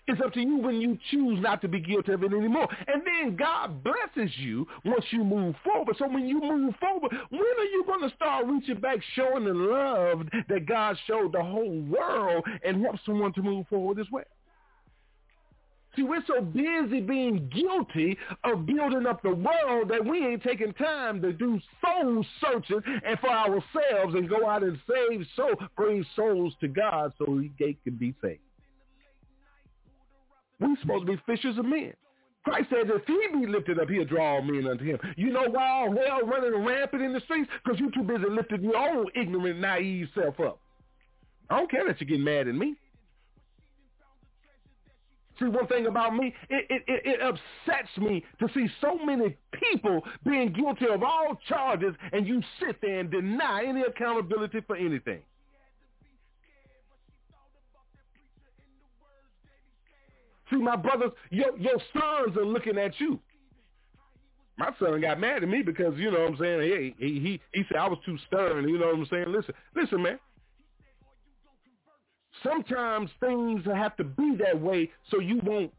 It's up to you when you choose not to be guilty of it anymore. And then God blesses you once you move forward. So when you move forward, when are you going to start reaching back, showing the love that God showed the whole world and help someone to move forward as well? See, we're so busy being guilty of building up the world that we ain't taking time to do soul searching and for ourselves and go out and save soul, bring souls to God so he can be saved. We're supposed to be fishers of men. Christ said if he be lifted up, he'll draw men unto him. You know why all hell running rampant in the streets? Because you're too busy lifting your own ignorant, naive self up. I don't care that you're getting mad at me. See, one thing about me, it, it, it, it, upsets me to see so many people being guilty of all charges and you sit there and deny any accountability for anything. See, my brothers, your, your sons are looking at you. My son got mad at me because, you know what I'm saying, hey, he, he, he said I was too stern, you know what I'm saying? Listen, listen, man. Sometimes things have to be that way so you won't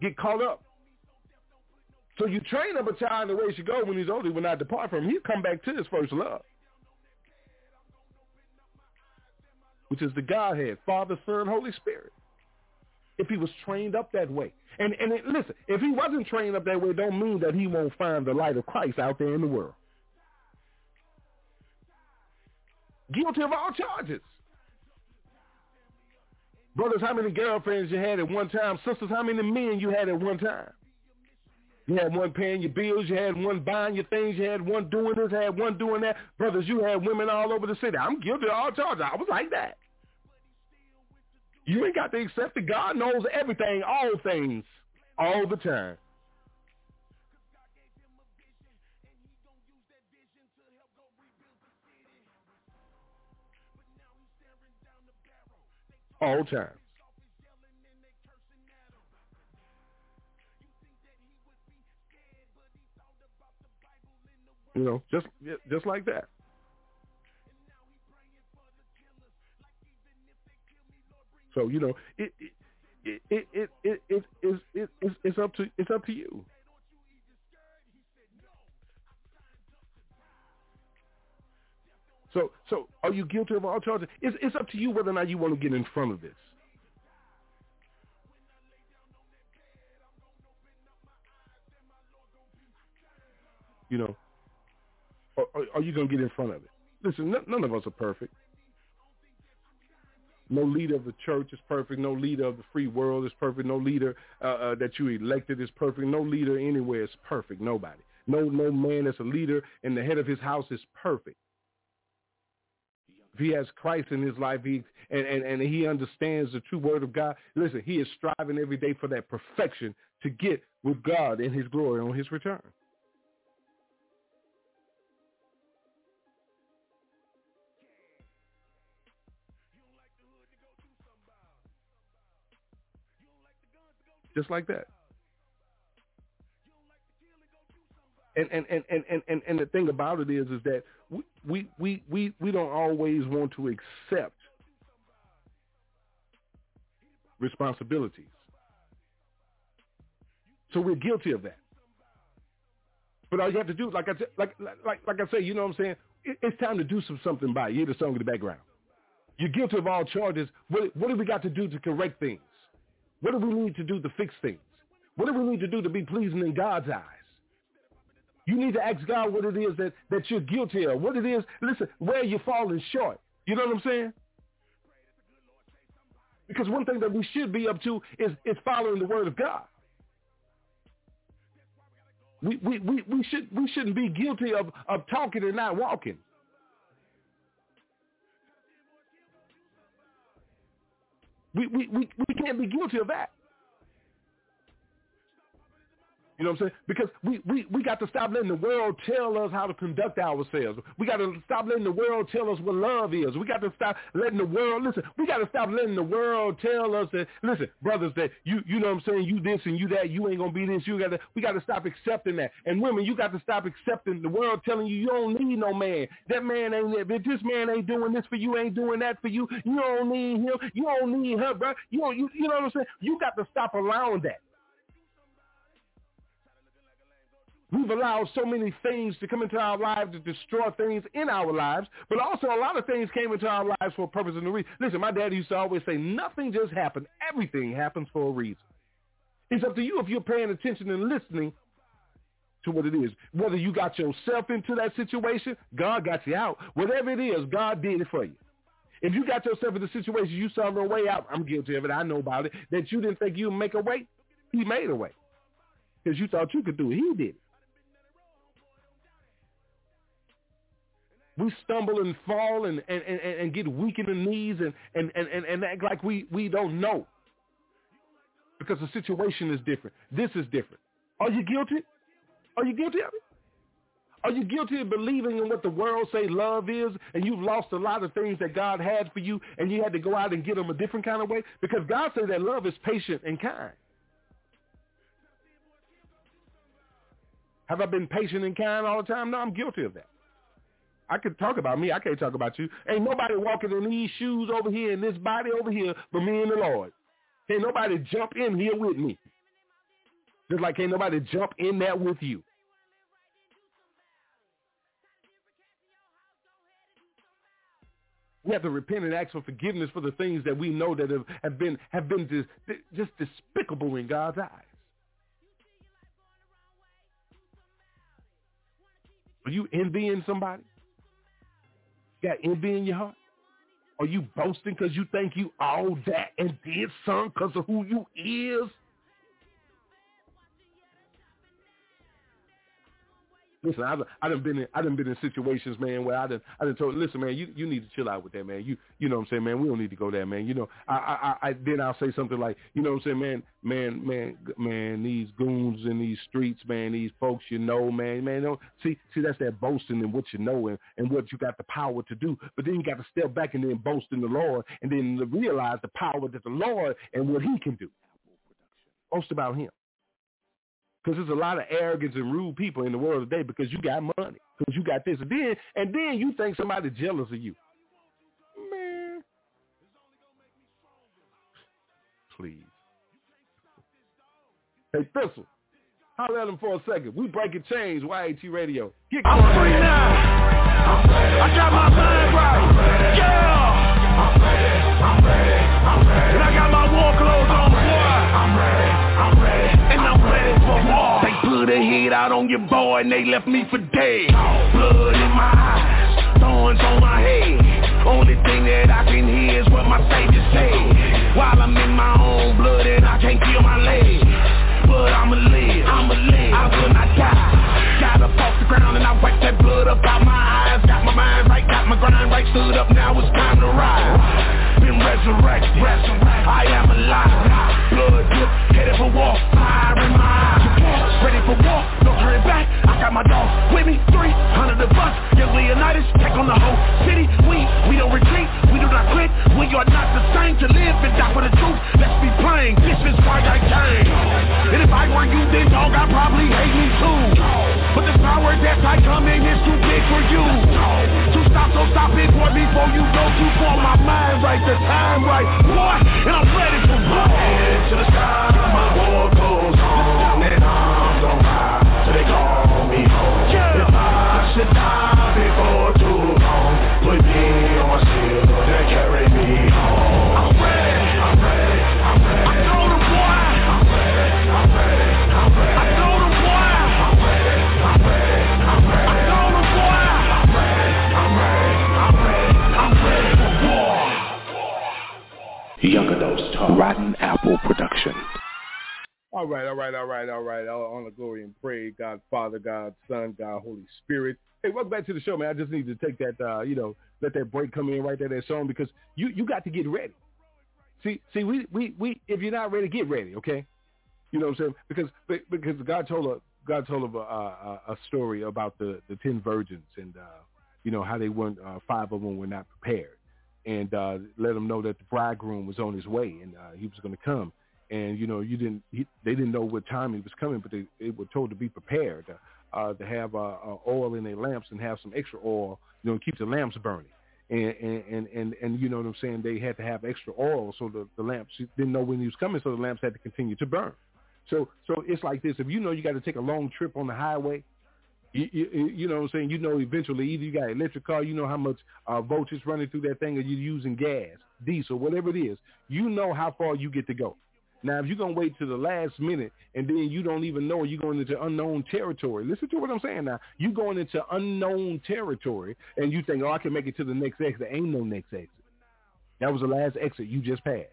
get caught up. So you train up a child in the way he should go when he's older, he will not depart from him. He'll come back to his first love, which is the Godhead, Father, Son, Holy Spirit. If he was trained up that way. And and it, listen, if he wasn't trained up that way, don't mean that he won't find the light of Christ out there in the world. Guilty of all charges. Brothers, how many girlfriends you had at one time? Sisters, how many men you had at one time? You had one paying your bills, you had one buying your things, you had one doing this, had one doing that. Brothers, you had women all over the city. I'm guilty of all charges. I was like that. You ain't got to accept that God knows everything, all things, all the time. All times. You know, just just like that. So you know, it it it it it it is it, it, it's up to it's up to you. So so are you guilty of all charges? It's it's up to you whether or not you want to get in front of this. You know, or, are you going to get in front of it? Listen, none of us are perfect. No leader of the church is perfect. No leader of the free world is perfect. No leader uh, uh, that you elected is perfect. No leader anywhere is perfect. Nobody. No no man that's a leader and the head of his house is perfect. If he has Christ in his life, he and, and, and he understands the true word of God. Listen, he is striving every day for that perfection to get with God in his glory on his return. just like that. And and, and, and, and, and the thing about it is is that we, we, we, we don't always want to accept responsibilities. So we're guilty of that. But all you have to do, like I like like like I say, you know what I'm saying? It, it's time to do some something by it. you. Hear the song in the background. You're guilty of all charges. What what do we got to do to correct things? What do we need to do to fix things? What do we need to do to be pleasing in God's eyes? You need to ask God what it is that, that you're guilty of. What it is, listen, where you're falling short. You know what I'm saying? Because one thing that we should be up to is, is following the word of God. We, we, we, we, should, we shouldn't be guilty of, of talking and not walking. We, we, we, we can't be guilty of that. You know what I'm saying? Because we, we, we got to stop letting the world tell us how to conduct ourselves. We got to stop letting the world tell us what love is. We got to stop letting the world, listen, we got to stop letting the world tell us that, listen, brothers, that you, you know what I'm saying, you this and you that, you ain't going to be this, you got to, we got to stop accepting that. And women, you got to stop accepting the world telling you you don't need no man. That man ain't, if this man ain't doing this for you, ain't doing that for you, you don't need him, you don't need her, bro. You, don't, you, you know what I'm saying? You got to stop allowing that. We've allowed so many things to come into our lives to destroy things in our lives, but also a lot of things came into our lives for a purpose and a reason. Listen, my dad used to always say, nothing just happened. Everything happens for a reason. It's up to you if you're paying attention and listening to what it is. Whether you got yourself into that situation, God got you out. Whatever it is, God did it for you. If you got yourself in the situation you saw no way out, I'm guilty of it. I know about it. That you didn't think you'd make a way, he made a way. Because you thought you could do it. He did it. We stumble and fall and, and, and, and get weak in the knees and, and, and, and act like we, we don't know. Because the situation is different. This is different. Are you guilty? Are you guilty of it? Are you guilty of believing in what the world say love is and you've lost a lot of things that God had for you and you had to go out and get them a different kind of way? Because God says that love is patient and kind. Have I been patient and kind all the time? No, I'm guilty of that. I could talk about me. I can't talk about you. Ain't nobody walking in these shoes over here in this body over here but me and the Lord. Ain't nobody jump in here with me. Just like ain't nobody jump in there with you. We have to repent and ask for forgiveness for the things that we know that have, have been have been dis, just despicable in God's eyes. Are you envying somebody? Got envy in your heart? Are you boasting because you think you all that and did some because of who you is? Listen, I've I done been in I done been in situations, man, where I done I done told, listen, man, you you need to chill out with that, man. You you know what I'm saying, man. We don't need to go there, man. You know, I I, I then I'll say something like, you know what I'm saying, man, man, man, man. These goons in these streets, man. These folks, you know, man, man. Don't, see, see, that's that boasting in what you know and and what you got the power to do. But then you got to step back and then boast in the Lord, and then realize the power that the Lord and what He can do. Boast about Him. Because there's a lot of arrogance and rude people in the world today because you got money, because you got this. And then, and then you think somebody jealous of you. Man. Please. Hey, Thistle. Holler at him for a second. We breaking chains, YAT Radio. Get I'm free now. I'm ready. I got my mind right. Yeah. I'm ready. I'm ready. I'm ready. And I got put a hit out on your boy and they left me for dead. Blood in my eyes, thorns on my head. Only thing that I can hear is what my savior said. While I'm in my own blood and I can't feel my legs. But I'ma live, I'ma live, I will not die. Got up off the ground and I wiped that blood up out my eyes. Got my mind right, got my grind right, stood up, now it's time to ride. Been resurrected, I am alive. Blood drip, headed for war, fire in my. Ready for war, no turning back. I got my dogs with me, 300 the bus. Young Leonidas, take on the whole city. We, we don't retreat, we do not quit. We are not the same to live and die for the truth. Let's be plain, this is why I came. And if I were you, then dog, I'd probably hate me too. But the power that I come in is too big for you. To stop, so stop it, boy, before you go too far. My mind right, the time right, boy, and I'm ready for war. Head to the sky, should die before too long, put me on carry me home. I'm ready. Young Adults Talk. Rotten Apple Production. All right, all right, all right, all right. All honor, glory, and praise God, Father, God, Son, God, Holy Spirit. Hey, welcome back to the show, man. I just need to take that, uh, you know, let that break come in right there, that song, because you you got to get ready. See, see, we we we if you're not ready, get ready, okay? You know what I'm saying? Because because God told a God told a a, a story about the the ten virgins and uh, you know how they weren't uh, five of them were not prepared, and uh, let them know that the bridegroom was on his way and uh, he was going to come. And you know you didn't he, they didn't know what time he was coming, but they, they were told to be prepared uh, uh, to have uh, uh, oil in their lamps and have some extra oil, you know, keep the lamps burning. And, and and and and you know what I'm saying? They had to have extra oil so the the lamps didn't know when he was coming, so the lamps had to continue to burn. So so it's like this: if you know you got to take a long trip on the highway, you, you, you know what I'm saying? You know eventually either you got an electric car, you know how much uh, voltage running through that thing, or you're using gas, diesel, whatever it is. You know how far you get to go. Now, if you're going to wait to the last minute and then you don't even know you're going into unknown territory, listen to what I'm saying now. You're going into unknown territory and you think, oh, I can make it to the next exit. There ain't no next exit. That was the last exit you just passed.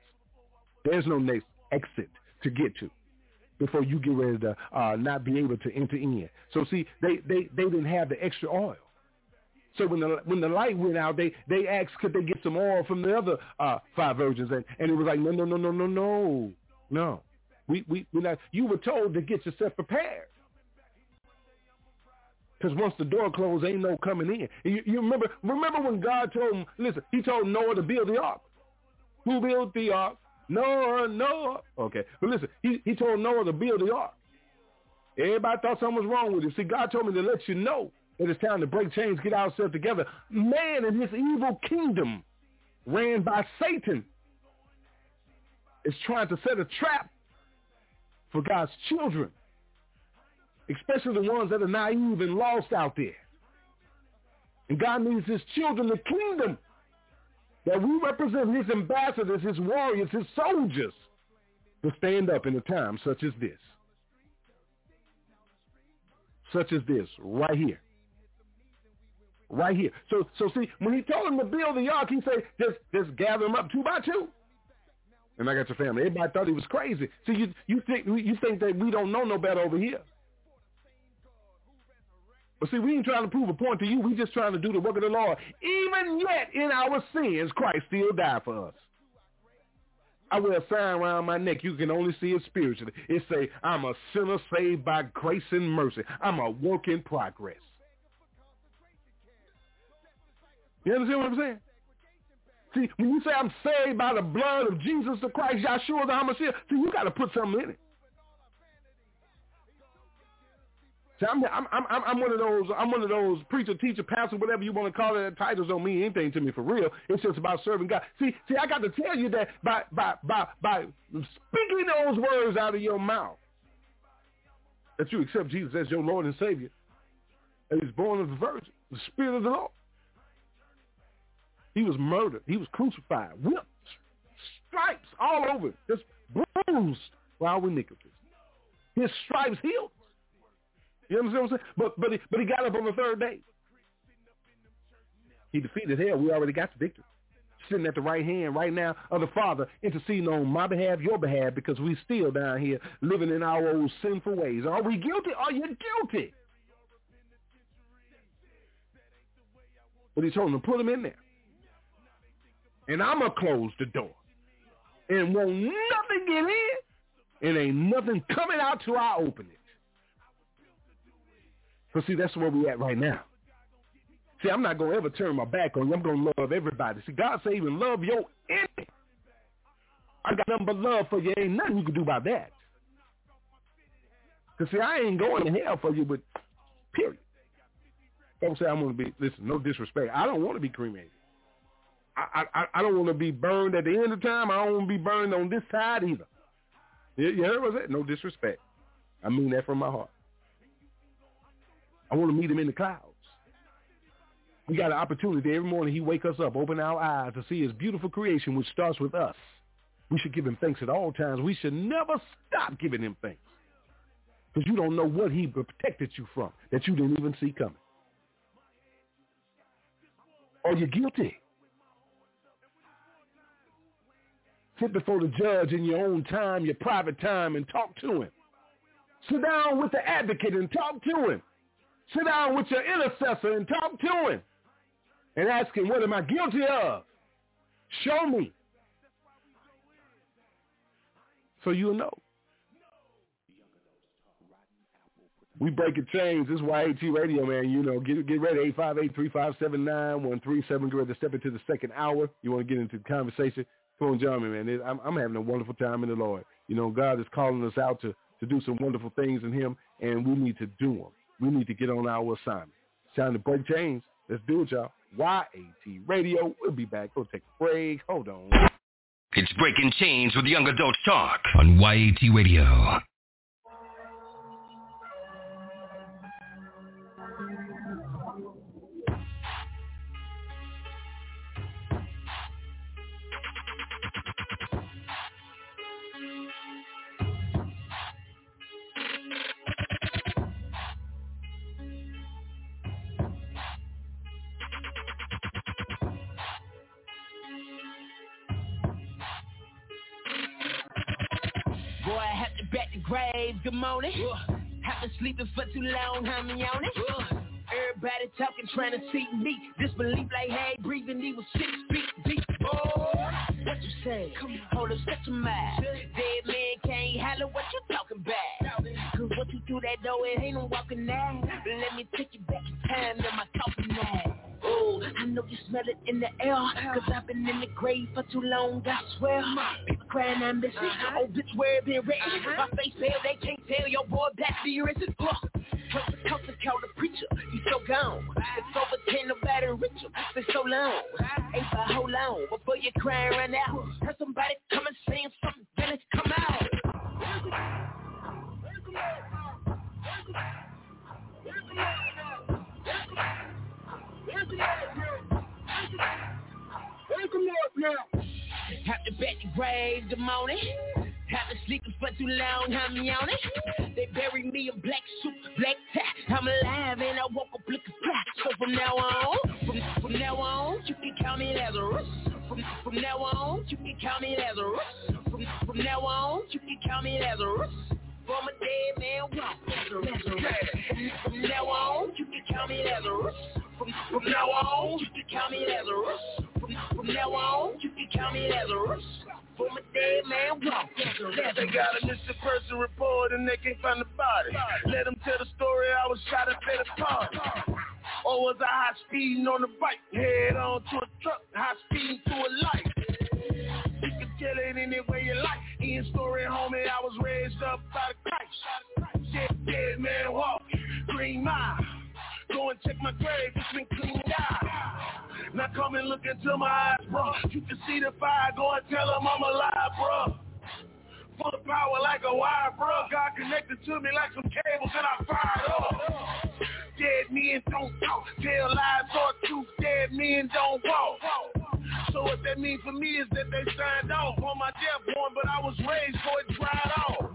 There's no next exit to get to before you get ready to uh, not be able to enter in. So see, they, they, they didn't have the extra oil. So when the when the light went out, they they asked could they get some oil from the other uh, five virgins, and, and it was like no no no no no no no. We we we not. You were told to get yourself prepared. Because once the door closed, ain't no coming in. You, you remember remember when God told him, listen, he told Noah to build the ark. Who built the ark? Noah, Noah. Okay. But listen, he, he told Noah to build the ark. Everybody thought something was wrong with it. See, God told me to let you know that it's time to break chains, get ourselves together. Man in this evil kingdom ran by Satan is trying to set a trap for God's children. especially the ones that are naive and lost out there. And God needs his children, the kingdom, that we represent his ambassadors, his warriors, his soldiers, to stand up in a time such as this. Such as this, right here. Right here. So so see, when he told them to build the ark, he said, just just gather them up two by two. And I got your family. Everybody thought he was crazy. See, you you think you think that we don't know no better over here. But see, we ain't trying to prove a point to you. We just trying to do the work of the Lord. Even yet in our sins, Christ still died for us. I wear a sign around my neck. You can only see it spiritually. It say, I'm a sinner saved by grace and mercy. I'm a work in progress. You understand what I'm saying? See, when you say I'm saved by the blood of Jesus the Christ, Yahshua the Hamashiach, see, you got to put something in it. See, I'm, I'm, I'm, I'm one of those, I'm one of those preacher, teacher, pastor, whatever you want to call it. Titles don't mean anything to me for real. It's just about serving God. See, see, I got to tell you that by, by, by, by speaking those words out of your mouth, that you accept Jesus as your Lord and Savior, and He's born of the Virgin, the Spirit of the Lord. He was murdered. He was crucified, whipped, stripes all over, just bruised for our iniquities. His stripes healed. You understand what I'm saying? But but he, but he got up on the third day. He defeated hell. We already got the victory. Sitting at the right hand right now of the Father, interceding on my behalf, your behalf, because we still down here living in our old sinful ways. Are we guilty? Are you guilty? But he told him to put him in there. And I'm going to close the door. And won't nothing get in, and ain't nothing coming out till I open it. So see, that's where we at right now. See, I'm not going to ever turn my back on you. I'm going to love everybody. See, God say even love your enemy. I got nothing but love for you. Ain't nothing you can do about that. Because, see, I ain't going to hell for you, but period. Folks say I'm to be, listen, no disrespect. I don't want to be cremated. I, I, I don't want to be burned at the end of time. I don't want to be burned on this side either. You, you heard what I said? No disrespect. I mean that from my heart. I want to meet him in the clouds. We got an opportunity every morning he wake us up, open our eyes to see his beautiful creation, which starts with us. We should give him thanks at all times. We should never stop giving him thanks. Because you don't know what he protected you from that you didn't even see coming. Are you guilty? Sit before the judge in your own time, your private time, and talk to him. Sit down with the advocate and talk to him. Sit down with your intercessor and talk to him and ask him, what am I guilty of? Show me. So you'll know. We breaking chains. This is YAT Radio, man. You know, get get ready. 858-357-9137. Get ready to step into the second hour. You want to get into the conversation? Me, man. I'm, I'm having a wonderful time in the Lord. You know, God is calling us out to, to do some wonderful things in him, and we need to do them. We need to get on our assignment. Time to break chains. Let's do it, y'all. YAT Radio. We'll be back. We'll take a break. Hold on. It's Breaking Chains with Young Adult Talk on YAT Radio. Grave, good morning. Uh, have been sleeping for too long, me on it? Uh, Everybody talking, trying to see me. Disbelief like, hey, breathing, he was six feet deep. Oh, what you say? Come on. Hold up, set your mind. Dead man can't holler what you talking about. Cause what you do that door, it ain't no walking now. Let me take you back in time to my talking now. Ooh, I know you smell it in the air Cause I've been in the grave for too long, I swear People crying I miss busy, uh-huh. where been written uh-huh. My face pale, they can't tell your boy back fear is it the culture call the preacher, you so gone It's over, ten, no matter richer, you, it's so long Hey, whole hold but before you crying right now Heard somebody come and say something, then it's come out have to bet the grave the morning. Have been sleeping for too long, I'm yawning. They buried me in black suit, black tie. I'm alive and I woke up looking fly. So from now on, from, from now on, you can call me Lazarus. From, from now on, you can call me Lazarus. From, from now on, you can call me Lazarus. From a dead man walk, now on, you can call me Lazarus. From, from now on, you can call me Lazarus. From, from now on, you can call me Lazarus. From a dead man walk, They got a missing person report and they can't find the body. Let them tell the story, I was shot at the party. Or was I high speeding on the bike? Head on to a truck, high speeding to a light. It any way you like. In story, homie, I was raised up by the Christ. Dead, dead man walk, green mile. Go and check my grave, it's been cleaned out. Now come and look into my eyes, bro. You can see the fire, go and tell them I'm alive, bro. Full of power like a wire, bro. God connected to me like some cables and I fired up. Dead men don't talk, tell lies or truth. Dead men don't walk. So what that means for me is that they signed off on my death warrant, but I was raised for it dried off.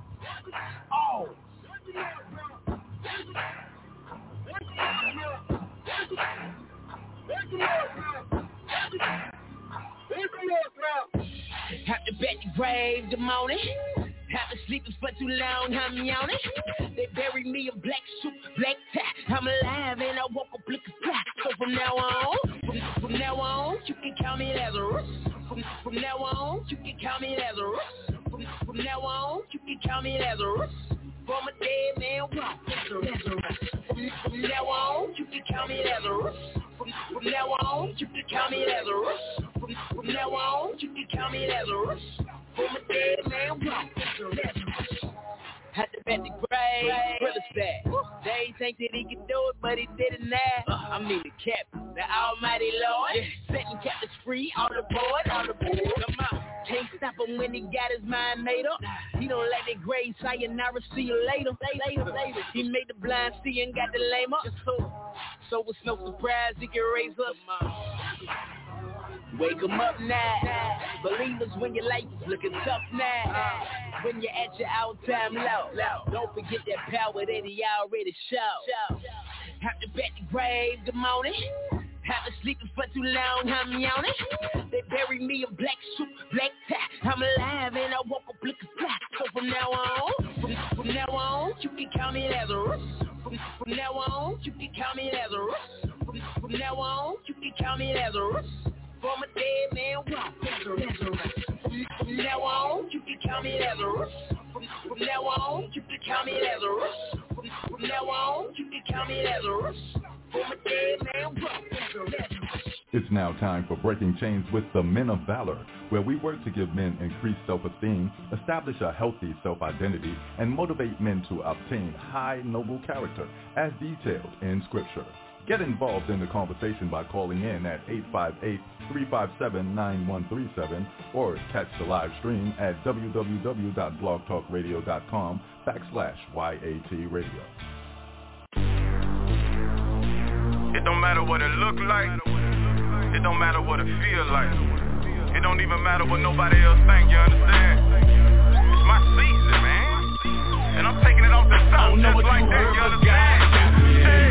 Oh. Have to bet the grave the morning. Have been sleeping for too long, I'm yawning. They buried me in black suit, black tie. I'm alive and I woke up looking fly. So from now on, from, now on, you can call me Lazarus. From, from now on, you can call me Lazarus. From, from now on, you can call me Lazarus. From a dead man walk, Lazarus. From, from now on, you can call me Lazarus. From, from now on, you can call me Lazarus. From, from now on, you can call me Lazarus. From a dead man walk, Lazarus. Had to bet the grave. They ain't think that he could do it, but he did it now. I mean the captain, the almighty Lord. Setting captives free, on the board, on the board. Come on. Can't stop him when he got his mind made up. He don't let that grave sayonara, see you later. Later, later. He made the blind see and got the lame up. So, so it's no surprise he can raise up. Wake 'em up now. Believers when your life is looking tough now. When you're at your all-time low. Don't forget that power that he already showed. Have to bet the grave the morning. Have been sleeping for too long, I'm yawning. They buried me in black suit, black tie. I'm alive and I woke up looking fly. So from now on, from, from now on, you can call me Lazarus. From, from now on, you can call me Lazarus. From, from now on, you can call me Lazarus. From a dead man walk, now on, you can call me. From, now on, you can call me. From, now on, you can call me. From a dead man walk, It's now time for Breaking Chains with the Men of Valor, where we work to give men increased self-esteem, establish a healthy self-identity, and motivate men to obtain high noble character as detailed in Scripture. Get involved in the conversation by calling in at 858-357-9137 or catch the live stream at www.blogtalkradio.com backslash YAT Radio. It don't matter what it look like. It don't matter what it feel like. It don't even matter what nobody else think, you understand? It's my season, man. And I'm taking it off the top just like that, you understand?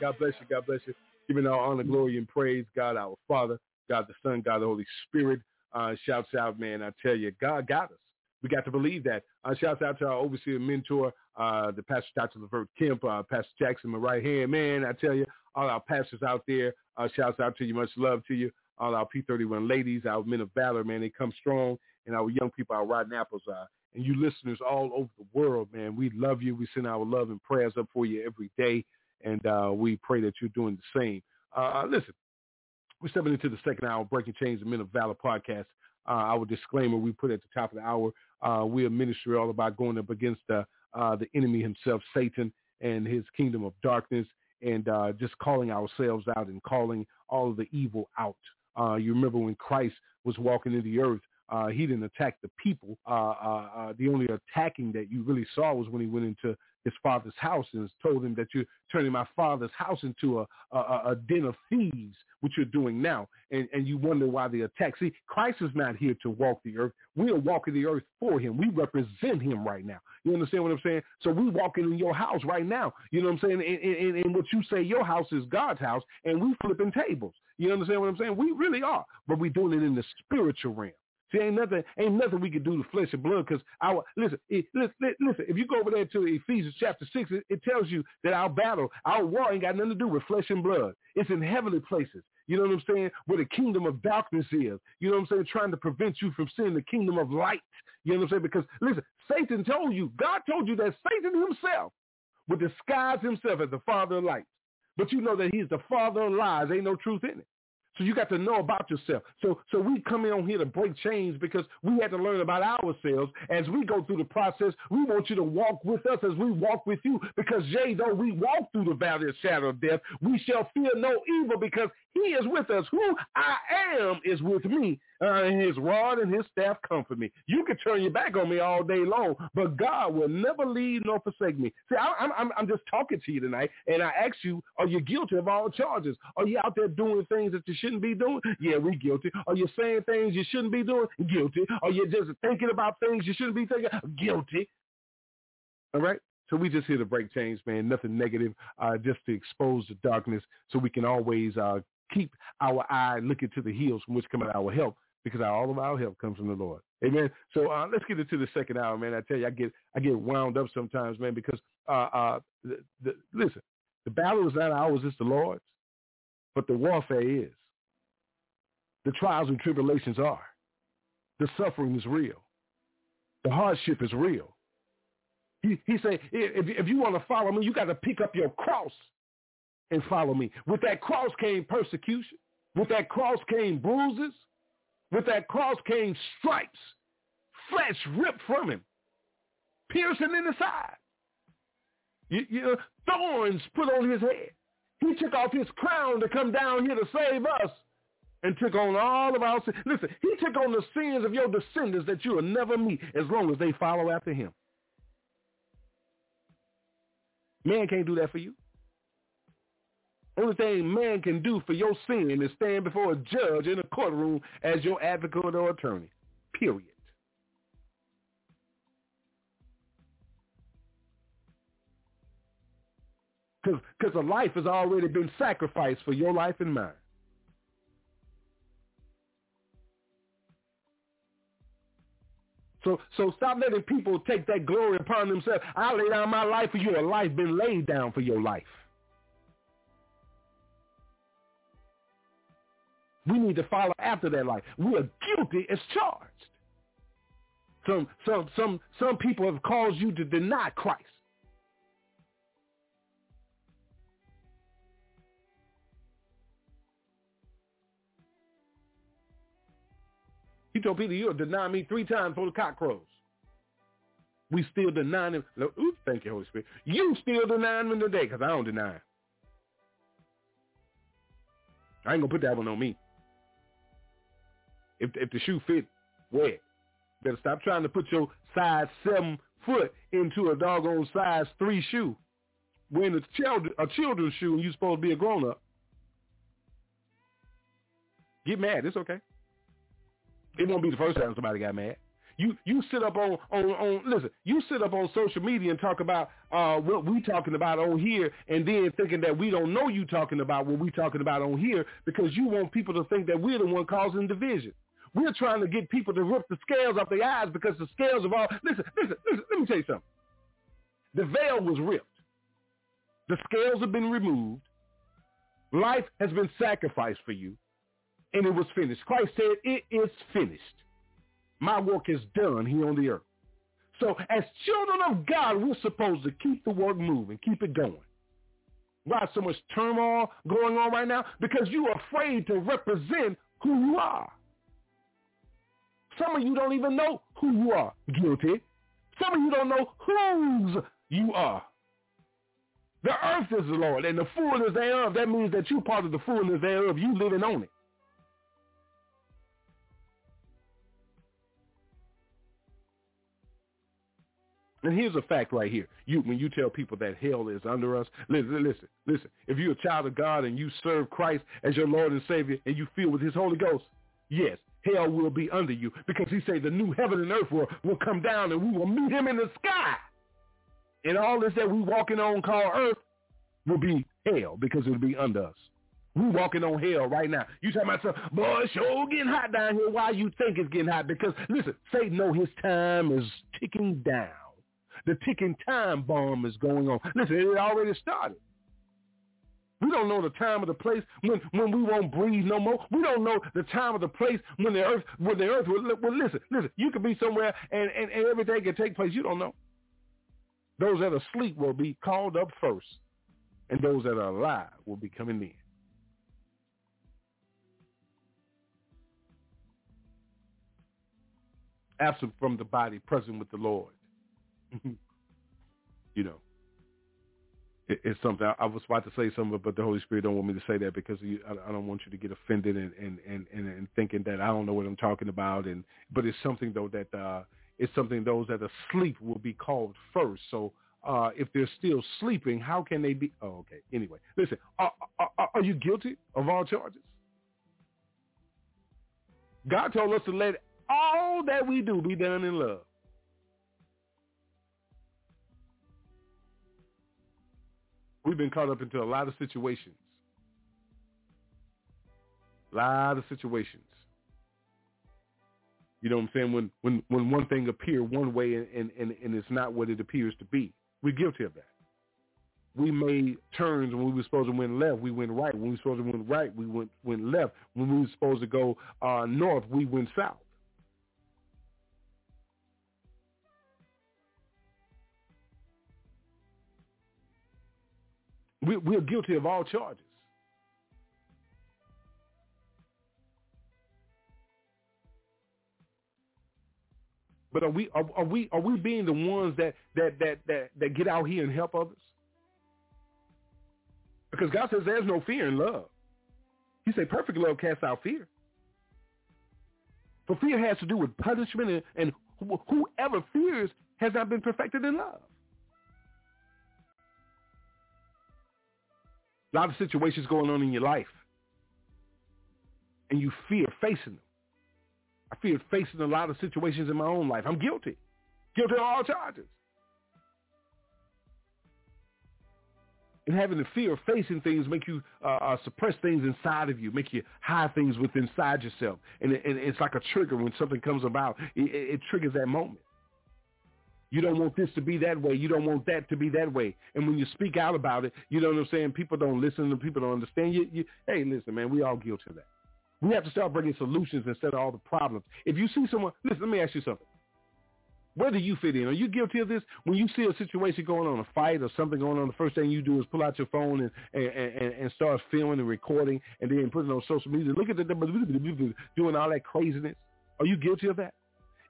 God bless you. God bless you. Giving all honor, glory, and praise, God our Father, God the Son, God the Holy Spirit. Uh, shouts out, man. I tell you, God got us. We got to believe that. Uh, shouts out to our overseer mentor, uh, the pastor Dr. Levert Kemp, uh, Pastor Jackson, my right hand man. I tell you, all our pastors out there, uh, shouts out to you. Much love to you. All our P31 ladies, our men of valor, man, they come strong. And our young people, our rotten apples, uh, and you listeners all over the world, man, we love you. We send our love and prayers up for you every day and uh, we pray that you're doing the same. Uh, listen, we're stepping into the second hour, Breaking Chains, the Men of Valor podcast. Uh, our disclaimer we put at the top of the hour, uh, we're ministry all about going up against the, uh, the enemy himself, Satan, and his kingdom of darkness, and uh, just calling ourselves out and calling all of the evil out. Uh, you remember when Christ was walking in the earth, he didn't attack the people. the only attacking that you really saw was when he went into his father's house and told him that you're turning my father's house into a, a, a den of thieves, which you're doing now. And, and you wonder why the attack. See, Christ is not here to walk the earth. We are walking the earth for him. We represent him right now. You understand what I'm saying? So we're walking in your house right now. You know what I'm saying? And, and, and what you say your house is God's house, and we flipping tables. You understand what I'm saying? We really are. But we're doing it in the spiritual realm. See, ain't nothing, ain't nothing we can do to flesh and blood because our listen, it, listen, listen. If you go over there to Ephesians chapter six, it, it tells you that our battle, our war, ain't got nothing to do with flesh and blood. It's in heavenly places. You know what I'm saying? Where the kingdom of darkness is. You know what I'm saying? Trying to prevent you from seeing the kingdom of light. You know what I'm saying? Because listen, Satan told you, God told you that Satan himself would disguise himself as the father of lights. But you know that he's the father of lies. Ain't no truth in it. So you got to know about yourself. So so we come in on here to break chains because we had to learn about ourselves. As we go through the process, we want you to walk with us as we walk with you. Because yea, though we walk through the valley of shadow of death, we shall fear no evil because he is with us. Who I am is with me uh, and his rod and his staff comfort me. You can turn your back on me all day long, but God will never leave nor forsake me. See, I, I'm, I'm just talking to you tonight, and I ask you, are you guilty of all charges? Are you out there doing things that you shouldn't be doing? Yeah, we guilty. Are you saying things you shouldn't be doing? Guilty. Are you just thinking about things you shouldn't be thinking? Guilty. All right? So we just here to break chains, man. Nothing negative, uh, just to expose the darkness so we can always uh, keep our eye looking to the hills from which cometh our help because all of our help comes from the Lord. Amen. So uh, let's get into the second hour, man. I tell you, I get I get wound up sometimes, man, because uh, uh, the, the, listen, the battle is not ours; it's the Lord's, but the warfare is. The trials and tribulations are. The suffering is real. The hardship is real. He, he said, if, if you want to follow me, you got to pick up your cross and follow me. With that cross came persecution. With that cross came bruises. With that cross came stripes, flesh ripped from him, piercing in the side. You, you, thorns put on his head. He took off his crown to come down here to save us and took on all of our sins. Listen, he took on the sins of your descendants that you will never meet as long as they follow after him. Man can't do that for you. Only thing man can do for your sin is stand before a judge in a courtroom as your advocate or attorney. Period. Because a life has already been sacrificed for your life and mine. So so stop letting people take that glory upon themselves. I lay down my life for you. A life been laid down for your life. We need to follow after that life. We are guilty as charged. Some some some some people have caused you to deny Christ. He told Peter, you'll deny me three times for the cock crows. We still deny him. Oops, thank you, Holy Spirit. You still deny him today because I don't deny him. I ain't going to put that one on me. If if the shoe fit, wear it. Better stop trying to put your size seven foot into a doggone size three shoe. When it's child, a children's shoe and you're supposed to be a grown up. Get mad. It's okay. It won't be the first time somebody got mad. You you sit up on on on listen. You sit up on social media and talk about uh, what we talking about on here, and then thinking that we don't know you talking about what we talking about on here because you want people to think that we're the one causing division. We're trying to get people to rip the scales off their eyes because the scales of all listen, listen, listen, let me tell you something. The veil was ripped. The scales have been removed. Life has been sacrificed for you. And it was finished. Christ said, it is finished. My work is done here on the earth. So as children of God, we're supposed to keep the work moving, keep it going. Why so much turmoil going on right now? Because you're afraid to represent who you are. Some of you don't even know who you are. Guilty. Some of you don't know whose you are. The earth is the Lord, and the fullness thereof. That means that you're part of the fullness thereof. You living on it. And here's a fact right here. You when you tell people that hell is under us, listen, listen, listen. If you're a child of God and you serve Christ as your Lord and Savior and you feel with his Holy Ghost, yes, hell will be under you because he said the new heaven and earth will, will come down and we will meet him in the sky. And all this that we walking on called earth will be hell because it will be under us. We walking on hell right now. You talking about some boy, sure getting hot down here. Why you think it's getting hot? Because listen, Satan know his time is ticking down. The ticking time bomb is going on. Listen, it already started. We don't know the time of the place when, when we won't breathe no more. We don't know the time of the place when the earth when the earth will, well listen, listen, you could be somewhere and, and, and everything can take place. You don't know. Those that are asleep will be called up first, and those that are alive will be coming in. Absent from the body, present with the Lord. *laughs* you know it's something I, was about to say something, but the Holy Spirit don't want me to say that because you, I, I, don't want you to get offended and, and, and, and, and thinking that I don't know what I'm talking about. And but it's something though that uh, it's something those that are asleep will be called first. So uh, if they're still sleeping, how can they be? Oh, okay. Anyway, listen. Are, are, are you guilty of all charges? God told us to let all that we do be done in love. We've been caught up into a lot of situations. A lot of situations. You know what I'm saying? When when when one thing appear one way and, and, and it's not what it appears to be. We're guilty of that. We made turns when we were supposed to went left, we went right. When we were supposed to went right, we went went left. When we were supposed to go uh, north, we went south. We, we're guilty of all charges. But are we are, are, we are we being the ones that, that that that that get out here and help others? Because God says there's no fear in love. He said perfect love casts out fear. For fear has to do with punishment, and, and whoever fears has not been perfected in love. A lot of situations going on in your life. And you fear facing them. I fear facing a lot of situations in my own life. I'm guilty. Guilty of all charges. And having the fear of facing things make you uh, uh, suppress things inside of you, make you hide things within inside yourself. And, it, and, it's like a trigger when something comes about. It, it, triggers that moment. You don't want this to be that way. You don't want that to be that way. And when you speak out about it, you know what I'm saying? People don't listen. People don't understand. You, you, hey, listen, man, we all guilty of that. We have to start bringing solutions instead of all the problems. If you see someone, listen, let me ask you something. Where do you fit in? Are you guilty of this? When you see a situation going on, a fight or something going on, the first thing you do is pull out your phone and and, and, and start filming and recording and then putting it on social media. Look at the *laughs* doing all that craziness. Are you guilty of that?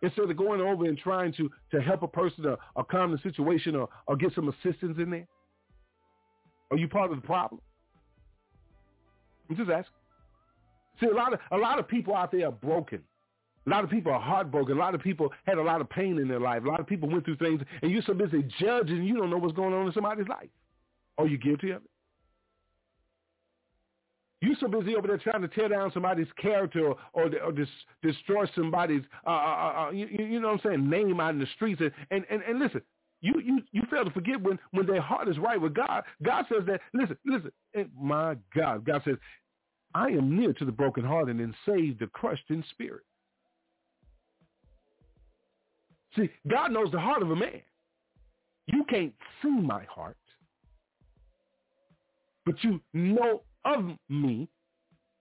Instead of going over and trying to, to help a person or, or calm the situation or, or get some assistance in there? Are you part of the problem? I'm just asking. See, a lot of a lot of people out there are broken. A lot of people are heartbroken. A lot of people had a lot of pain in their life. A lot of people went through things, and you're so busy judging, you don't know what's going on in somebody's life. Are you guilty of it? You so busy over there trying to tear down somebody's character or, or, or dis, destroy somebody's, uh, uh, uh, uh you, you, know what I'm saying, name out in the streets. And, and, and, and listen, you, you, you fail to forget when, when their heart is right with God. God says that, listen, listen, my God, God says, I am near to the brokenhearted and save the crushed in spirit. See, God knows the heart of a man. You can't see my heart, but you know of me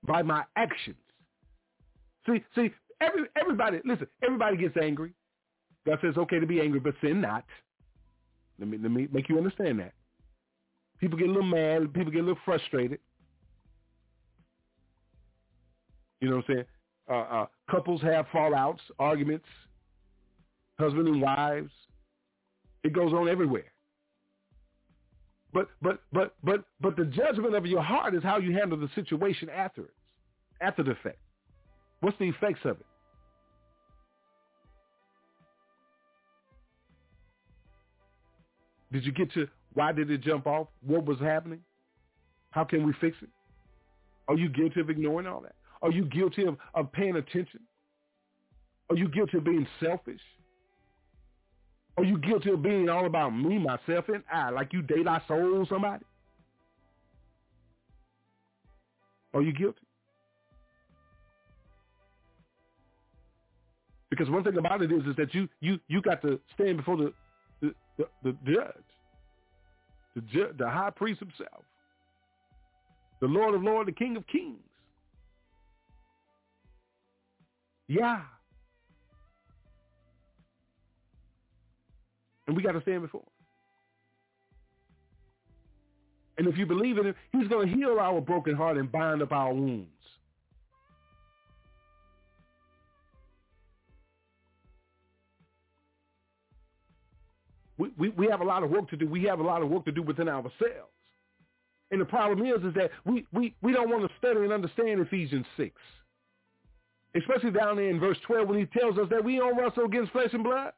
by my actions. See, see, every everybody, listen, everybody gets angry. God says okay to be angry, but sin not. Let me let me make you understand that. People get a little mad, people get a little frustrated. You know what I'm saying? Uh, uh, couples have fallouts, arguments, husband and wives. It goes on everywhere. But but but but but the judgment of your heart is how you handle the situation after it, after the effect. What's the effects of it? Did you get to why did it jump off? What was happening? How can we fix it? Are you guilty of ignoring all that? Are you guilty of, of paying attention? Are you guilty of being selfish? Are you guilty of being all about me, myself, and I, like you date I sold somebody? Are you guilty? Because one thing about it is, is that you you you got to stand before the the, the, the judge, the ju- the high priest himself, the Lord of Lords, the King of Kings. Yeah. And we got to stand before him. And if you believe in him, he's going to heal our broken heart and bind up our wounds. We, we, we have a lot of work to do. We have a lot of work to do within ourselves. And the problem is, is that we, we, we don't want to study and understand Ephesians 6. Especially down there in verse 12 when he tells us that we don't wrestle against flesh and blood.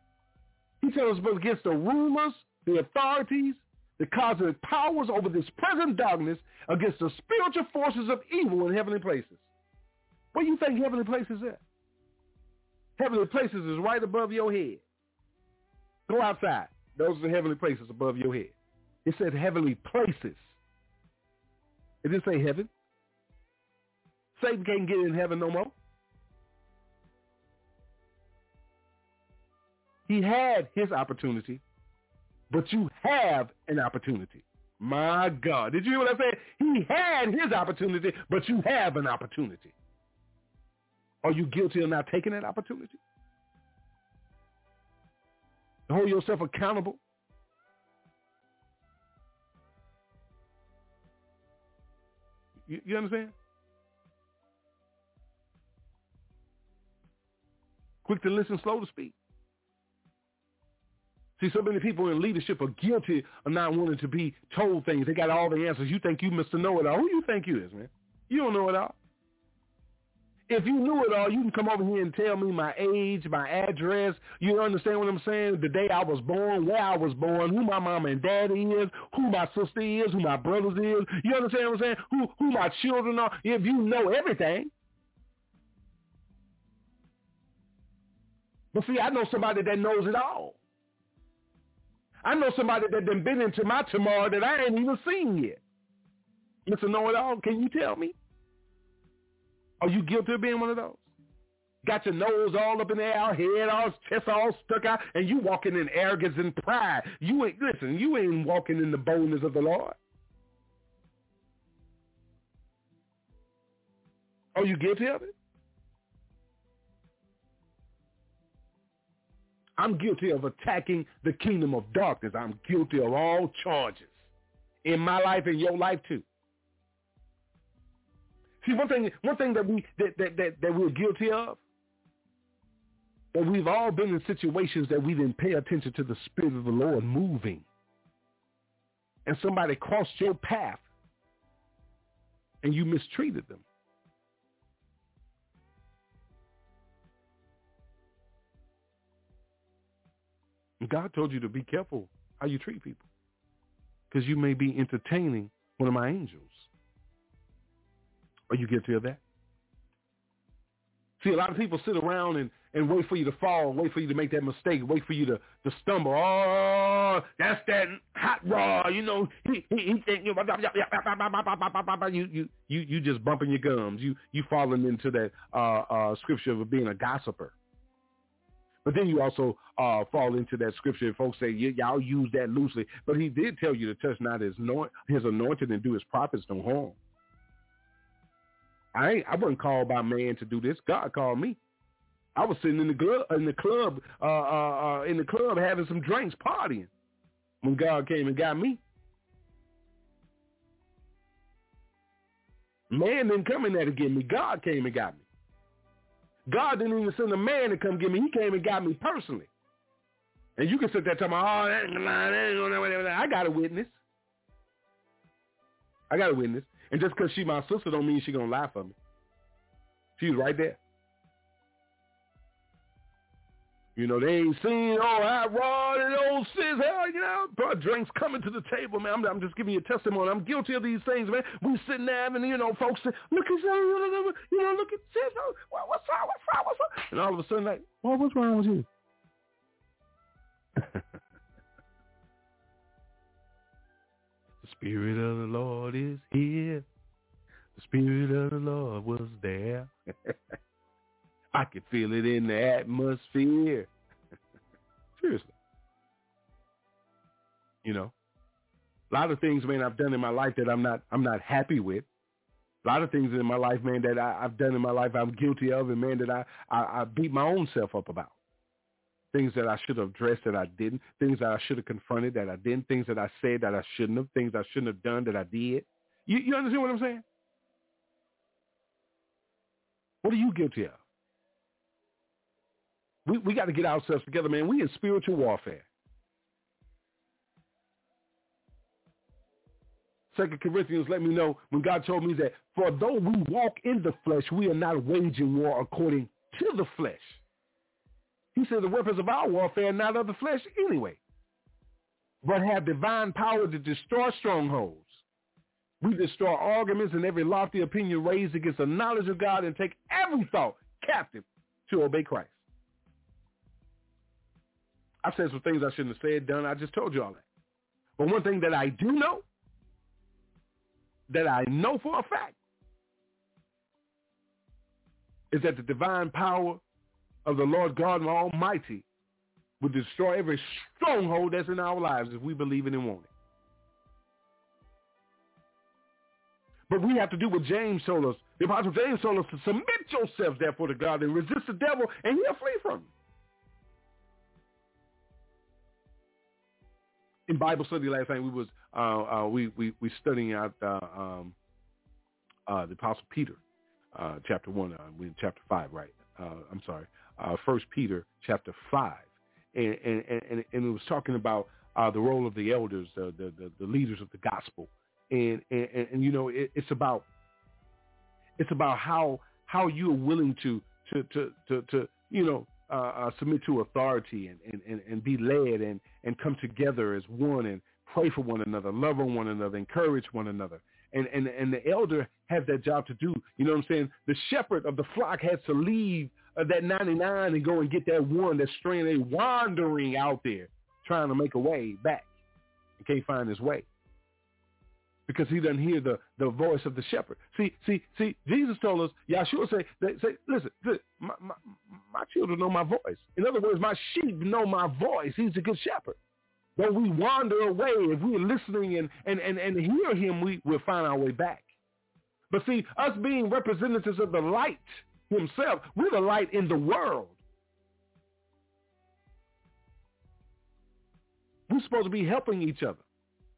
He tells us against the rulers, the authorities, the cosmic powers over this present darkness, against the spiritual forces of evil in heavenly places. Where do you think heavenly places at? Heavenly places is right above your head. Go outside. Those are the heavenly places above your head. It said heavenly places. It didn't say heaven. Satan can't get in heaven no more. He had his opportunity, but you have an opportunity. My God. Did you hear what I said? He had his opportunity, but you have an opportunity. Are you guilty of not taking that opportunity? Hold yourself accountable. You, you understand? Quick to listen, slow to speak. See, so many people in leadership are guilty of not wanting to be told things. They got all the answers. You think you Mr. Know-It-All. Who you think you is, man? You don't know it all. If you knew it all, you can come over here and tell me my age, my address. You understand what I'm saying? The day I was born, where I was born, who my mom and dad is, who my sister is, who my brothers is. You understand what I'm saying? Who who my children are. If you know everything. But see, I know somebody that knows it all. I know somebody that done been into my tomorrow that I ain't even seen yet. Mr. Know-It-All, can you tell me? Are you guilty of being one of those? Got your nose all up in the air, head all, chest all stuck out, and you walking in arrogance and pride. You ain't, listen, you ain't walking in the boldness of the Lord. Are you guilty of it? I'm guilty of attacking the kingdom of darkness. I'm guilty of all charges in my life and your life too. See, one thing, one thing that we that, that, that, that we're guilty of, that we've all been in situations that we didn't pay attention to the Spirit of the Lord moving. And somebody crossed your path and you mistreated them. God told you to be careful how you treat people because you may be entertaining one of my angels. Are you guilty of that? See, a lot of people sit around and, and wait for you to fall, wait for you to make that mistake, wait for you to, to stumble. Oh, that's that hot raw, you know. You you you you you just bumping your gums. You you falling into that uh, uh, scripture of being a gossiper. But then you also uh, fall into that scripture. Folks say y'all use that loosely, but he did tell you to touch not his his anointed and do his prophets no harm. I ain't, I wasn't called by man to do this. God called me. I was sitting in the club in the club uh, uh, uh, in the club having some drinks, partying when God came and got me. Man didn't come in there to get me. God came and got me. God didn't even send a man to come get me. He came and got me personally. And you can sit there talking about, oh, that gonna I got a witness. I got a witness. And just because she my sister don't mean she gonna lie for me. She was right there. You know, they ain't seen, oh, I raw and old sis, hell, you know, bro, drinks coming to the table, man. I'm, I'm, just giving you a testimony. I'm guilty of these things, man. We sitting there having, you know, folks say, look at, you you know, look at sis, oh, what's wrong, what's wrong, what's wrong? And all of a sudden, like, well, what's wrong with you? *laughs* the Spirit of the Lord is here. The Spirit of the Lord was there. *laughs* I could feel it in the atmosphere. *laughs* Seriously. You know, a lot of things, man, I've done in my life that I'm not I'm not happy with. A lot of things in my life, man, that I, have done in my life I'm guilty of, and man, that I, I I beat my own self up about. Things that I should have addressed that I didn't. Things that I should have confronted that I didn't. Things that I said that I shouldn't have. Things I shouldn't have done that I did. You, you understand what I'm saying? What are you guilty of? We we got to get ourselves together, man. We in spiritual warfare. Second Corinthians let me know when God told me that for though we walk in the flesh, we are not waging war according to the flesh. He said the weapons of our warfare are not of the flesh anyway, but have divine power to destroy strongholds. We destroy arguments and every lofty opinion raised against the knowledge of God and take every thought captive to obey Christ. I've said some things I shouldn't have said, done. I just told you all that. But one thing that I do know that I know for a fact is that the divine power of the Lord God Almighty will destroy every stronghold that's in our lives if we believe in and want it. But we have to do what James told us. The Apostle James told us to submit yourselves therefore to God and resist the devil and he'll flee from you. In Bible study last night, we was uh, uh, we we we studying out uh, um, uh, the Apostle Peter, uh, chapter one. Uh, we in chapter five, right? I'm sorry, First Peter chapter five, and and, and and it was talking about the role of the elders, the, the the, the leaders of the gospel, and and, and you know it, it's about it's about how how you are willing to to to to, to you know uh, uh, submit to authority and, and, and, and be led and, and come together as one and pray for one another, love on one another, encourage one another. And, and, and the elder has that job to do. You know what I'm saying? The shepherd of the flock has to leave uh, that 99 and go and get that one that's straying, wandering out there trying to make a way back and can't find his way because he doesn't hear the, the voice of the shepherd. See, see, see, Jesus told us, Yahshua say, they say, listen, my, my, my children know my voice. In other words, my sheep know my voice. He's a good shepherd. But we wander away, if we're listening and, and, and, and hear him, we will find our way back. But see, us being representatives of the light himself, we're the light in the world. We're supposed to be helping each other.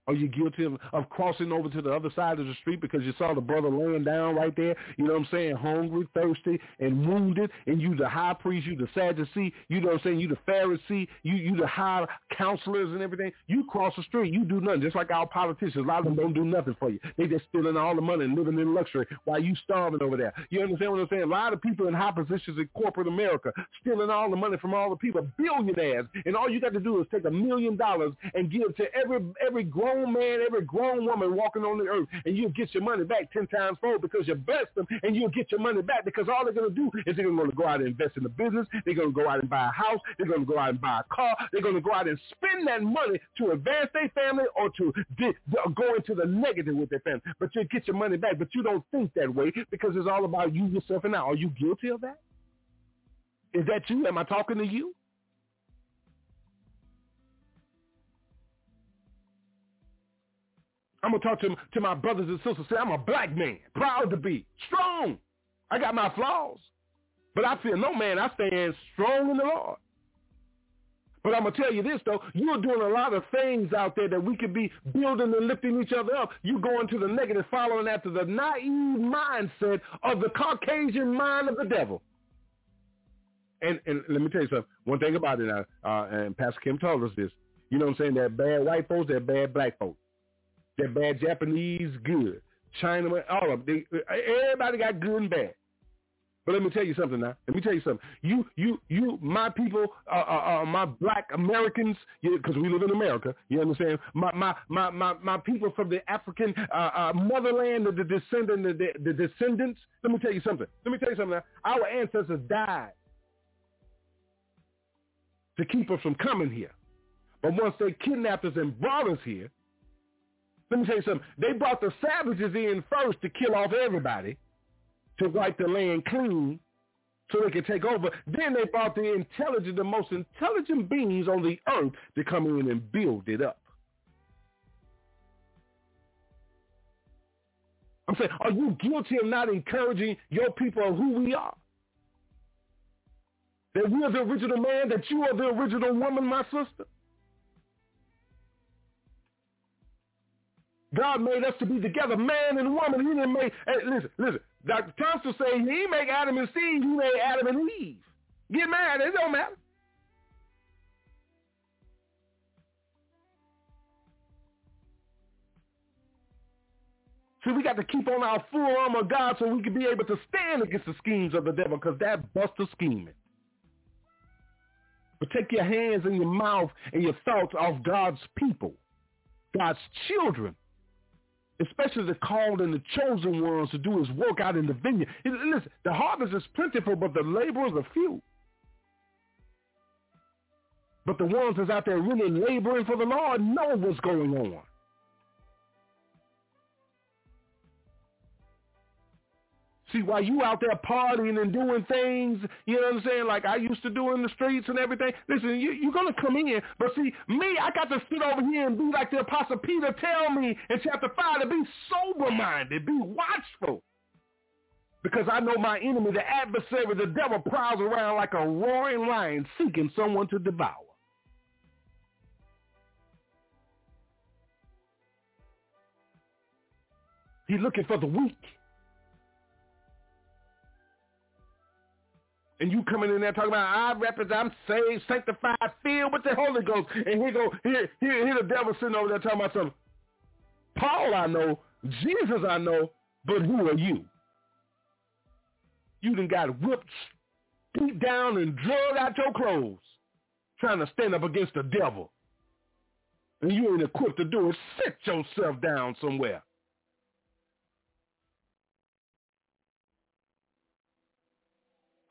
Are you guilty of, of, crossing over to the other side of the street because you saw the brother laying down right there? You know what I'm saying? Hungry, thirsty, and wounded. And you the high priest, you the Sadducee, you know what I'm saying? You the Pharisee, you you the high counselors and everything. You cross the street, you do nothing. Just like our politicians, a lot of them don't do nothing for you. They just stealing all the money and living in luxury while you starving over there. You understand what I'm saying? A lot of people in high positions in corporate America stealing all the money from all the people, billionaires. And all you got to do is take a million dollars and give to every every grown grown man, every grown woman walking on the earth, and you'll get your money back 10 times fold because you blessed them, and you'll get your money back because all they're to do is they're to go out and invest in the business. They're to go out and buy a house. They're to go out and buy a car. They're to go out and spend that money to advance their family or to di- go into the negative with their family. But you'll get your money back, but you don't think that way because it's all about you, yourself, and I. Are you guilty of that? Is that you? Am I talking to you? I'm gonna talk to to my brothers and sisters. Say I'm a black man, proud to be strong. I got my flaws, but I feel no man. I stand strong in the Lord. But I'm gonna tell you this though, you're doing a lot of things out there that we could be building and lifting each other up. You're going to the negative, following after the naive mindset of the Caucasian mind of the devil. And and let me tell you something. One thing about it, uh, uh, and Pastor Kim told us this. You know what I'm saying? They're bad white folks, they're bad black folks. They're bad Japanese, good. Chinaman, all of them. Everybody got good and bad. But let me tell you something now. Let me tell you something. You, you, you, my people, uh, uh, uh, my black Americans, because we live in America. You understand? My, my, my, my, my people from the African uh, uh, motherland, the, the descendant, the, the descendants. Let me tell you something. Let me tell you something now. Our ancestors died to keep us from coming here. But once they kidnapped us and brought us here, Let me tell you something. They brought the savages in first to kill off everybody, to wipe the land clean, so they could take over. Then they brought the intelligent, the most intelligent beings on the earth to come in and build it up. I'm saying, are you guilty of not encouraging your people of who we are? That we are the original man, that you are the original woman, my sister? God made us to be together, man and woman. He didn't make, hey, listen, listen. Dr. Thompson say he make Adam and Steve, he made Adam and Eve. Get mad, it don't matter. See, we got to keep on our full armor of God so we can be able to stand against the schemes of the devil because that busts the scheming. But take your hands and your mouth and your thoughts off God's people, God's children, especially the called and the chosen ones to do his work out in the vineyard. Listen, the harvest is plentiful, but the laborers are few. But the ones that's out there really laboring for the Lord know what's going on. See, while you out there partying and doing things, you know what I'm saying, like I used to do in the streets and everything, listen, you, you're going to come in. But see, me, I got to sit over here and be like the Apostle Peter tell me in chapter 5 to be sober-minded, be watchful. Because I know my enemy, the adversary, the devil, prowls around like a roaring lion seeking someone to devour. He's looking for the weak. And you coming in there talking about I represent, I'm saved, sanctified, filled with the Holy Ghost, and here go here here here the devil sitting over there talking about something. Paul I know, Jesus I know, but who are you? You done got whipped, beat down, and drug out your clothes, trying to stand up against the devil, and you ain't equipped to do it. Sit yourself down somewhere.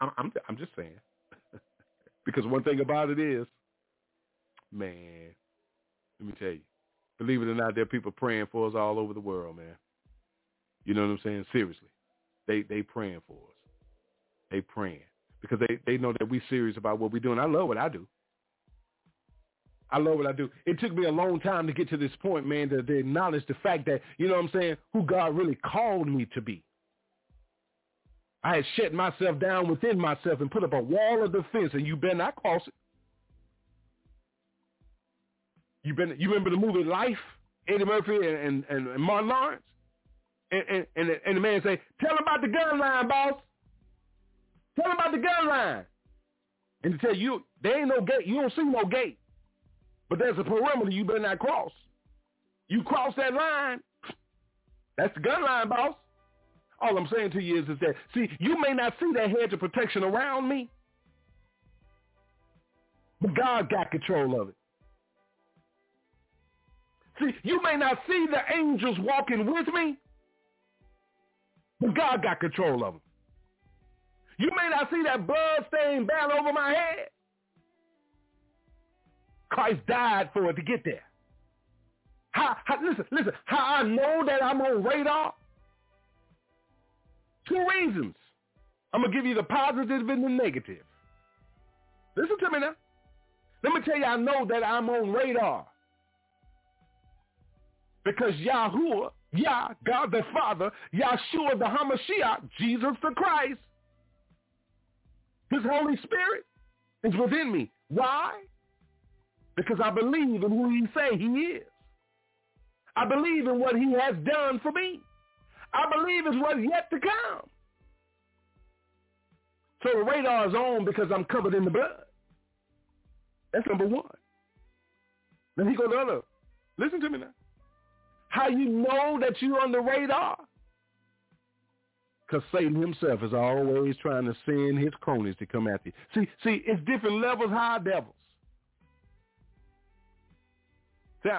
I'm, I'm, I'm just saying. *laughs* because one thing about it is, man, let me tell you, believe it or not, there are people praying for us all over the world, man. You know what I'm saying? Seriously. They they praying for us. They praying. Because they, they know that we serious about what we're doing. I love what I do. I love what I do. It took me a long time to get to this point, man, to, to acknowledge the fact that, you know what I'm saying, who God really called me to be. I had shut myself down within myself and put up a wall of defense, and you better not cross it. You been you remember the movie Life, Eddie Murphy and, and, and Martin Lawrence? And, and, and, the, and the man say, tell him about the gun line, boss. Tell him about the gun line. And to tell you, there ain't no gate. You don't see no gate. But there's a perimeter you better not cross. You cross that line, that's the gun line, boss. All I'm saying to you is, is that, see, you may not see that hedge of protection around me, but God got control of it. See, you may not see the angels walking with me, but God got control of them. You may not see that blood-stained banner over my head. Christ died for it to get there. How, how, listen, listen, how I know that I'm on radar Two reasons. I'm going to give you the positive and the negative. Listen to me now. Let me tell you, I know that I'm on radar. Because Yahuwah, Yah, God the Father, Yahshua the Hamashiach, Jesus the Christ, his Holy Spirit is within me. Why? Because I believe in who he say he is. I believe in what he has done for me. I believe is what's yet to come. So the radar is on because I'm covered in the blood. That's number one. Then he goes to other. Listen to me now. How you know that you're on the radar? Because Satan himself is always trying to send his cronies to come after you. See, see, it's different levels, high devils. See,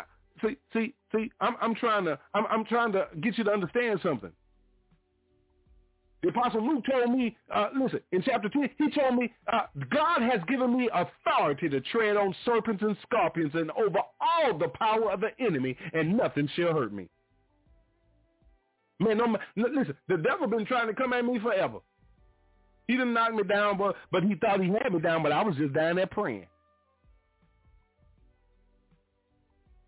see, see, see, I'm, I'm trying to, I'm, I'm trying to get you to understand something. The Apostle Luke told me, uh, listen, in chapter 10, he told me, uh, God has given me authority to tread on serpents and scorpions and over all the power of the enemy, and nothing shall hurt me. Man, no, listen, the devil been trying to come at me forever. He didn't knock me down, but, but he thought he had me down, but I was just down there praying.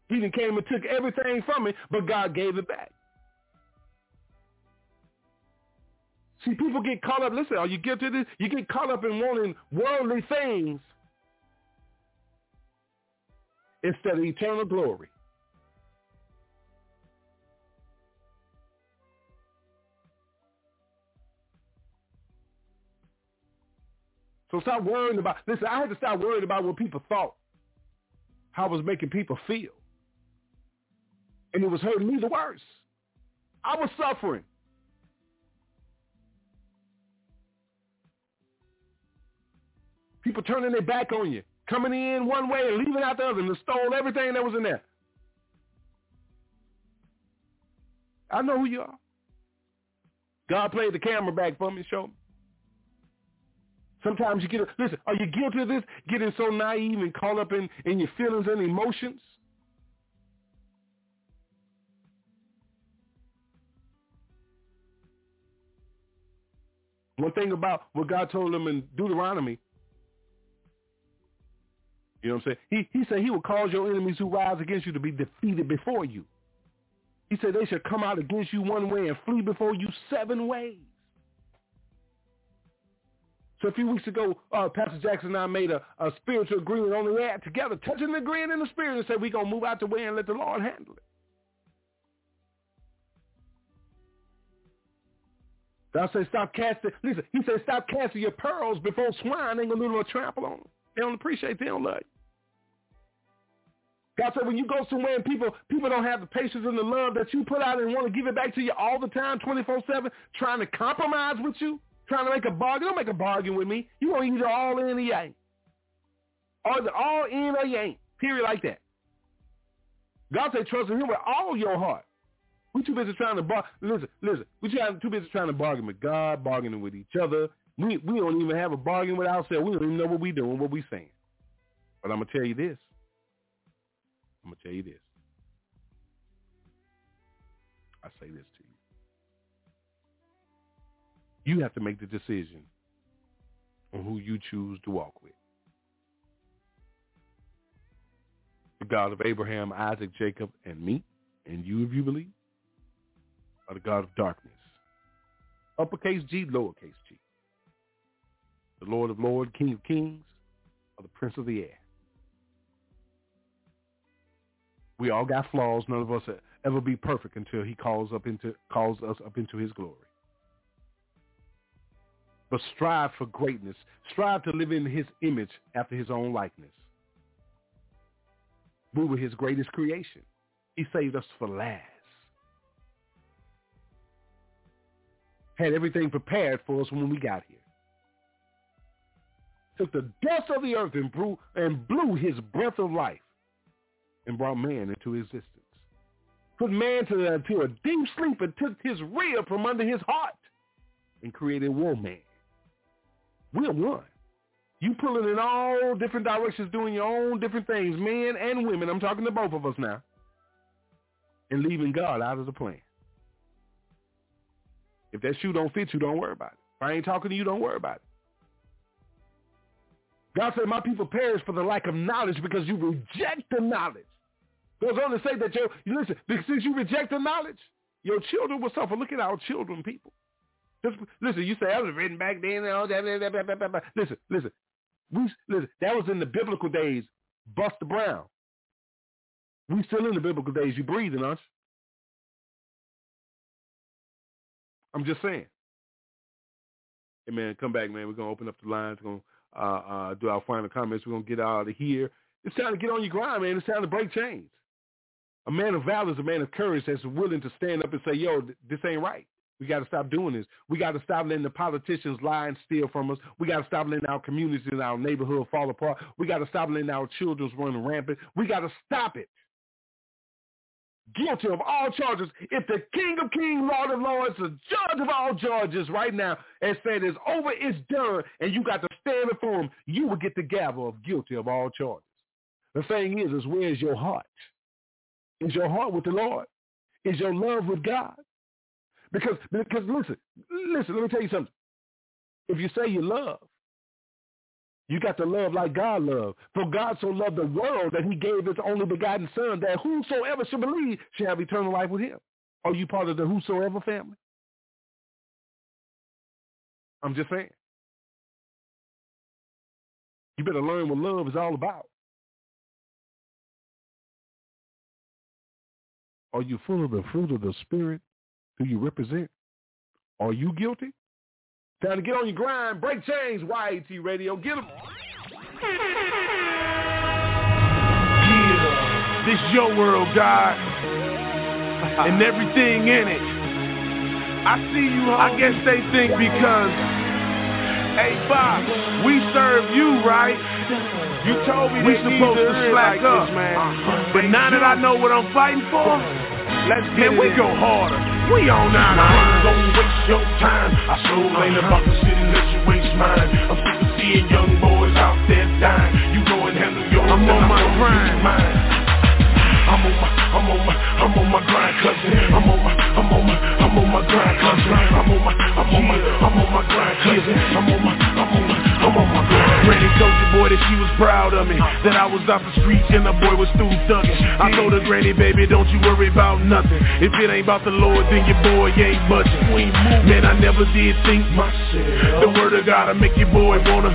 He done came and took everything from me, but God gave it back. See, people get caught up. Listen, are you guilty of this? You get caught up in wanting worldly things instead of eternal glory. So stop worrying about, listen, I had to stop worrying about what people thought, how I was making people feel. And it was hurting me the worst. I was suffering. People turning their back on you, coming in one way and leaving out the other, and stole everything that was in there. I know who you are. God played the camera back for me and showed me. Sometimes you get, listen, are you guilty of this? Getting so naive and caught up in, in your feelings and emotions? One thing about what God told them in Deuteronomy, you know what I'm saying? He, he said he will cause your enemies who rise against you to be defeated before you. He said they should come out against you one way and flee before you seven ways. So a few weeks ago, uh, Pastor Jackson and I made a, a spiritual agreement on the air together, touching the agreeing in the spirit and said we're going to move out the way and let the Lord handle it. God said stop casting, listen, he said stop casting your pearls before swine ain't going to do no trample on them. They don't appreciate, they don't love. God said when you go somewhere and people people don't have the patience and the love that you put out and want to give it back to you all the time, 24-7, trying to compromise with you, trying to make a bargain. Don't make a bargain with me. You want either all in or you ain't. Or the all in or you ain't. Period like that. God said trust in him with all your heart. We too busy trying to bargain. Listen, listen. We too busy trying to bargain with God, bargaining with each other. We we don't even have a bargain with ourselves. We don't even know what we doing, what we saying. But I'm gonna tell you this. I'm gonna tell you this. I say this to you. You have to make the decision on who you choose to walk with. The God of Abraham, Isaac, Jacob, and me, and you if you believe, are the God of darkness. Uppercase G, lowercase g. The Lord of lords, King of kings, or the Prince of the air. We all got flaws. None of us ever be perfect until he calls up into calls us up into his glory. But strive for greatness. Strive to live in his image after his own likeness. We were his greatest creation. He saved us for last. Had everything prepared for us when we got here. Took the dust of the earth and blew, and blew his breath of life and brought man into existence. Put man to, the, to a deep sleep and took his rib from under his heart and created woman. We're one. You pulling in all different directions, doing your own different things, men and women. I'm talking to both of us now. And leaving God out of the plan. If that shoe don't fit you, don't worry about it. If I ain't talking to you, don't worry about it. God said, my people perish for the lack of knowledge because you reject the knowledge. Goes on to say that your, listen, because you reject the knowledge, your children will suffer. Look at our children, people. Just, listen, you say I was written back then and all that. Blah, blah, blah, blah, Listen, listen. We, listen. That was in the biblical days. Buster Brown. We still in the biblical days. You breathing, aren't I'm just saying. Hey, man, come back, man. We're going to open up the lines. We're going to uh, uh, do our final comments. We're going to get out of here. It's time to get on your grind, man. It's time to break chains. A man of valor is a man of courage that's willing to stand up and say, yo, this ain't right. We got to stop doing this. We got to stop letting the politicians lie and steal from us. We got to stop letting our communities and our neighborhood fall apart. We got to stop letting our children run rampant. We got to stop it. Guilty of all charges. If the King of Kings, Lord of Lords, the judge of all judges right now and said it's over, it's done, and you got to stand before him, you will get the gavel of guilty of all charges. The thing is, is where is your heart? Is your heart with the Lord? Is your love with God? Because, because listen, listen, let me tell you something. If you say you love, you got to love like God loved. For God so loved the world that he gave his only begotten son that whosoever should believe shall have eternal life with him. Are you part of the whosoever family? I'm just saying. You better learn what love is all about. Are you full of the fruit of the Spirit Do you represent? Are you guilty? Time to get on your grind. Break chains, YAT Radio. Get them. Yeah, this your world, God, *laughs* and everything in it. I see you, homie. I guess they think because, hey, Bob, we serve you, right? You told me we supposed to slack like up, this, man. Uh-huh. But now that I know what I'm fighting for, let's get man, we go harder. We on now. I gon' waste your time. I sure ain't about to sit and let you waste mine. I'm sick of seeing young boys out there dying. You go and handle yours, I'm on my grind. I'm on my, I'm on my, I'm on my grind, cousin. I'm on my, I'm on my, I'm on my grind, cousin. I'm on my, I'm on my, I'm on my grind, cousin. I'm on my, I'm on my, Granny told your boy that she was proud of me, that I was off the streets and the boy was through thugging. I told her, Granny, baby, don't you worry about nothing. If it ain't about the Lord, then your boy ain't budging. Man, I never did think myself. The word of God will make your boy wanna.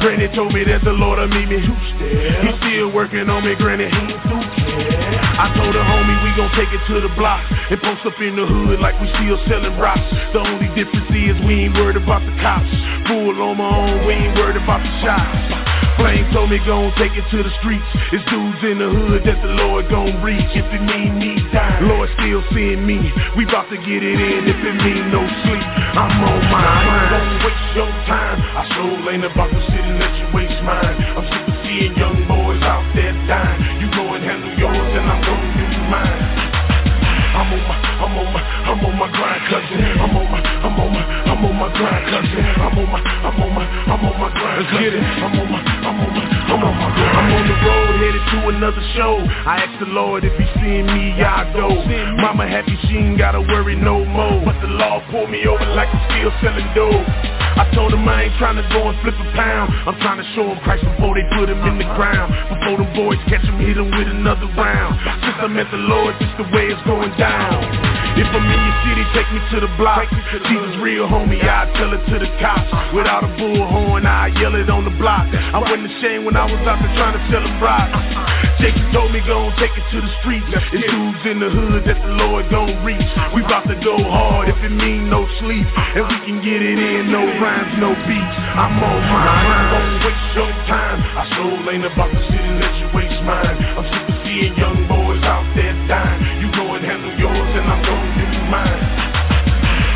Granny told me that the Lord will meet me hoop step. He still working on me, Granny, he ain't through I told her, homie, we gon' take it to the block and post up in the hood like we still selling rocks. The only difference is we ain't worried about the cops. Full on my own, we ain't worried about the shots. Flame told me gon' take it to the streets. It's dudes in the hood that the Lord gon' reach. If it mean me die, Lord still seeing me. We bout to get it in if it mean no sleep. I'm on my mind. Gon' waste your time. I sure ain't about to sit and let you waste mine. I'm sick of seeing young boys out there dying. Yours and I'm gonna do mine. I'm on my, I'm on my, I'm on my grind, cousin. I'm on my, I'm on my, I'm on my grind, cousin. I'm on my, I'm on my, I'm on my grind, cousin. I'm on my, I'm on my, I'm on the road headed to another show. I asked the Lord if He seeing me, I go. Mama happy she ain't gotta worry no more. But the law pulled me over like I'm still selling dope. I told him I ain't trying to go and flip a pound I'm trying to show him Christ before they put him in the ground Before them boys catch him, hit him with another round Since I met the Lord, this the way it's going down If I'm in your city, take me to the block. Jesus real, homie, I tell it to the cops. Without a bullhorn, I yell it on the block. I wasn't ashamed when I was out there trying to sell a rock. Jacob told me go and take it to the streets. It's dudes in the hood that the Lord gon' reach. We bout to go hard if it mean no sleep And we can get it in, no rhymes, no beats. I'm on. I ain't gon' waste your time. I sure ain't about to sit and let you waste mine. I'm sick of seeing young boys out there dying. You go and handle yours, and I'm gon' do mine.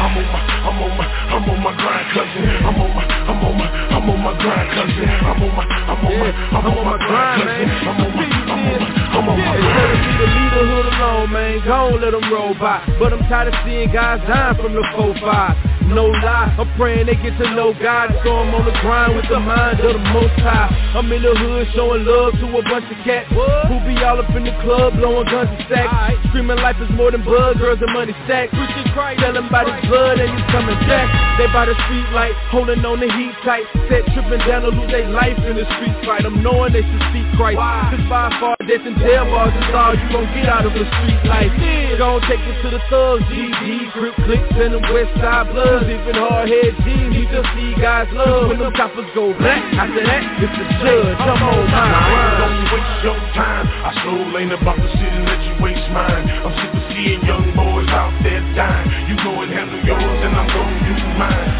I'm on my, I'm on my, I'm on my grind, cousin. I'm on my, I'm on my, I'm on my grind, cousin. I'm on my, I'm on my, I'm on my grind, cousin. I'm on my, I'm on my, I'm on my grind. Alone, man. Don't let them roll by. But I'm tired of seeing guys dying from the 4-5. No lie, I'm praying they get to know God So I'm on the grind with the mind of the most high. I'm in the hood showing love to a bunch of cats what? Who be all up in the club blowing guns and stacks right. Screaming life is more than blood, girls and money stacks Preaching Christ, telling by his blood and he's coming back. They by the street light, holding on the heat tight. Set tripping down to lose their life in the street fight. I'm knowing they should seek Christ. Why? Cause by far death and jail bars is all you gon' get out of the street life. Yeah. Gon' take it to the thugs, GG, grip clicks and the west side blood thugs, even hard head G's, we just see guys love when them choppers go black. After that, it's the judge, I'm on my grind. Don't waste your time. I sure ain't about to sit and let you waste mine. I'm sick of seeing young boys out there dying. You go and handle yours, and I'm gonna do mine.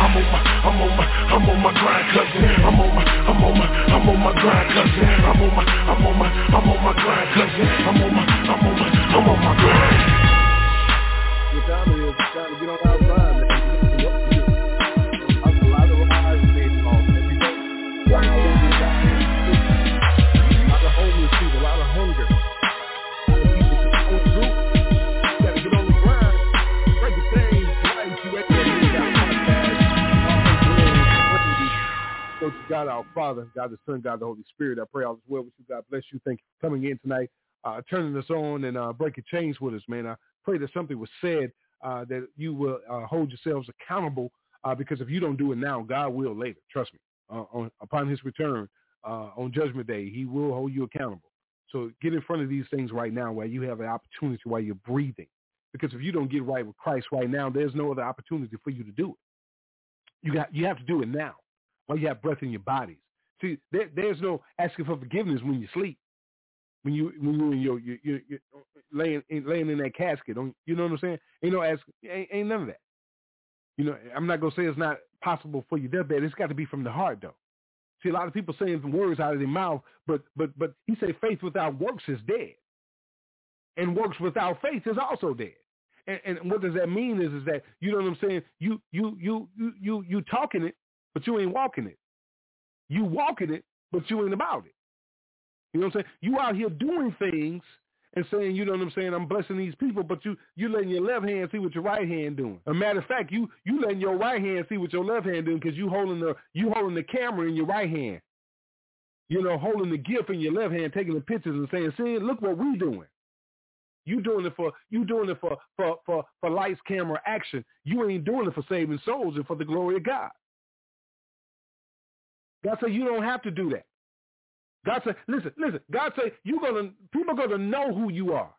I'm on my, I'm on my, I'm on my grind, cousin. I'm on my, I'm on my, I'm on my grind, cousin. I'm on my, I'm on my, I'm on my grind, cousin. I'm on my, I'm on my, I'm on my grind. God our Father, God the Son, God the Holy Spirit. I pray all is well with you. God bless you. Thank you coming in tonight, uh, turning us on and uh, breaking chains with us, man. I pray that something was said uh, that you will uh, hold yourselves accountable uh, because if you don't do it now, God will later. Trust me. Uh, on, upon his return on Judgment Day, he will hold you accountable. So get in front of these things right now while you have an opportunity while you're breathing. Because if you don't get right with Christ right now, there's no other opportunity for you to do it. You got you have to do it now while you have breath in your bodies. See, there, there's no asking for forgiveness when you sleep. When you when you're in your you you you laying in, laying in that casket, on you know what I'm saying? Ain't no ask, ain't, ain't none of that. You know, I'm not gonna say it's not possible for your deathbed. It's got to be from the heart, though. See, a lot of people saying some words out of their mouth, but but but he say faith without works is dead, and works without faith is also dead. And, and what does that mean is is that you know what I'm saying? You you you you you you talking it, but you ain't walking it. You walking it, but you ain't about it. You know what I'm saying? You out here doing things and saying, you know what I'm saying, I'm blessing these people, but you you letting your left hand see what your right hand doing. A matter of fact, you you letting your right hand see what your left hand doing because you holding the you holding the camera in your right hand. You know, holding the gift in your left hand, taking the pictures and saying, see, look what we doing. You doing it for you doing it for for for for lights, camera, action. You ain't doing it for saving souls and for the glory of God. God said you don't have to do that. God said, listen, listen. God said you're gonna people gonna know who you are.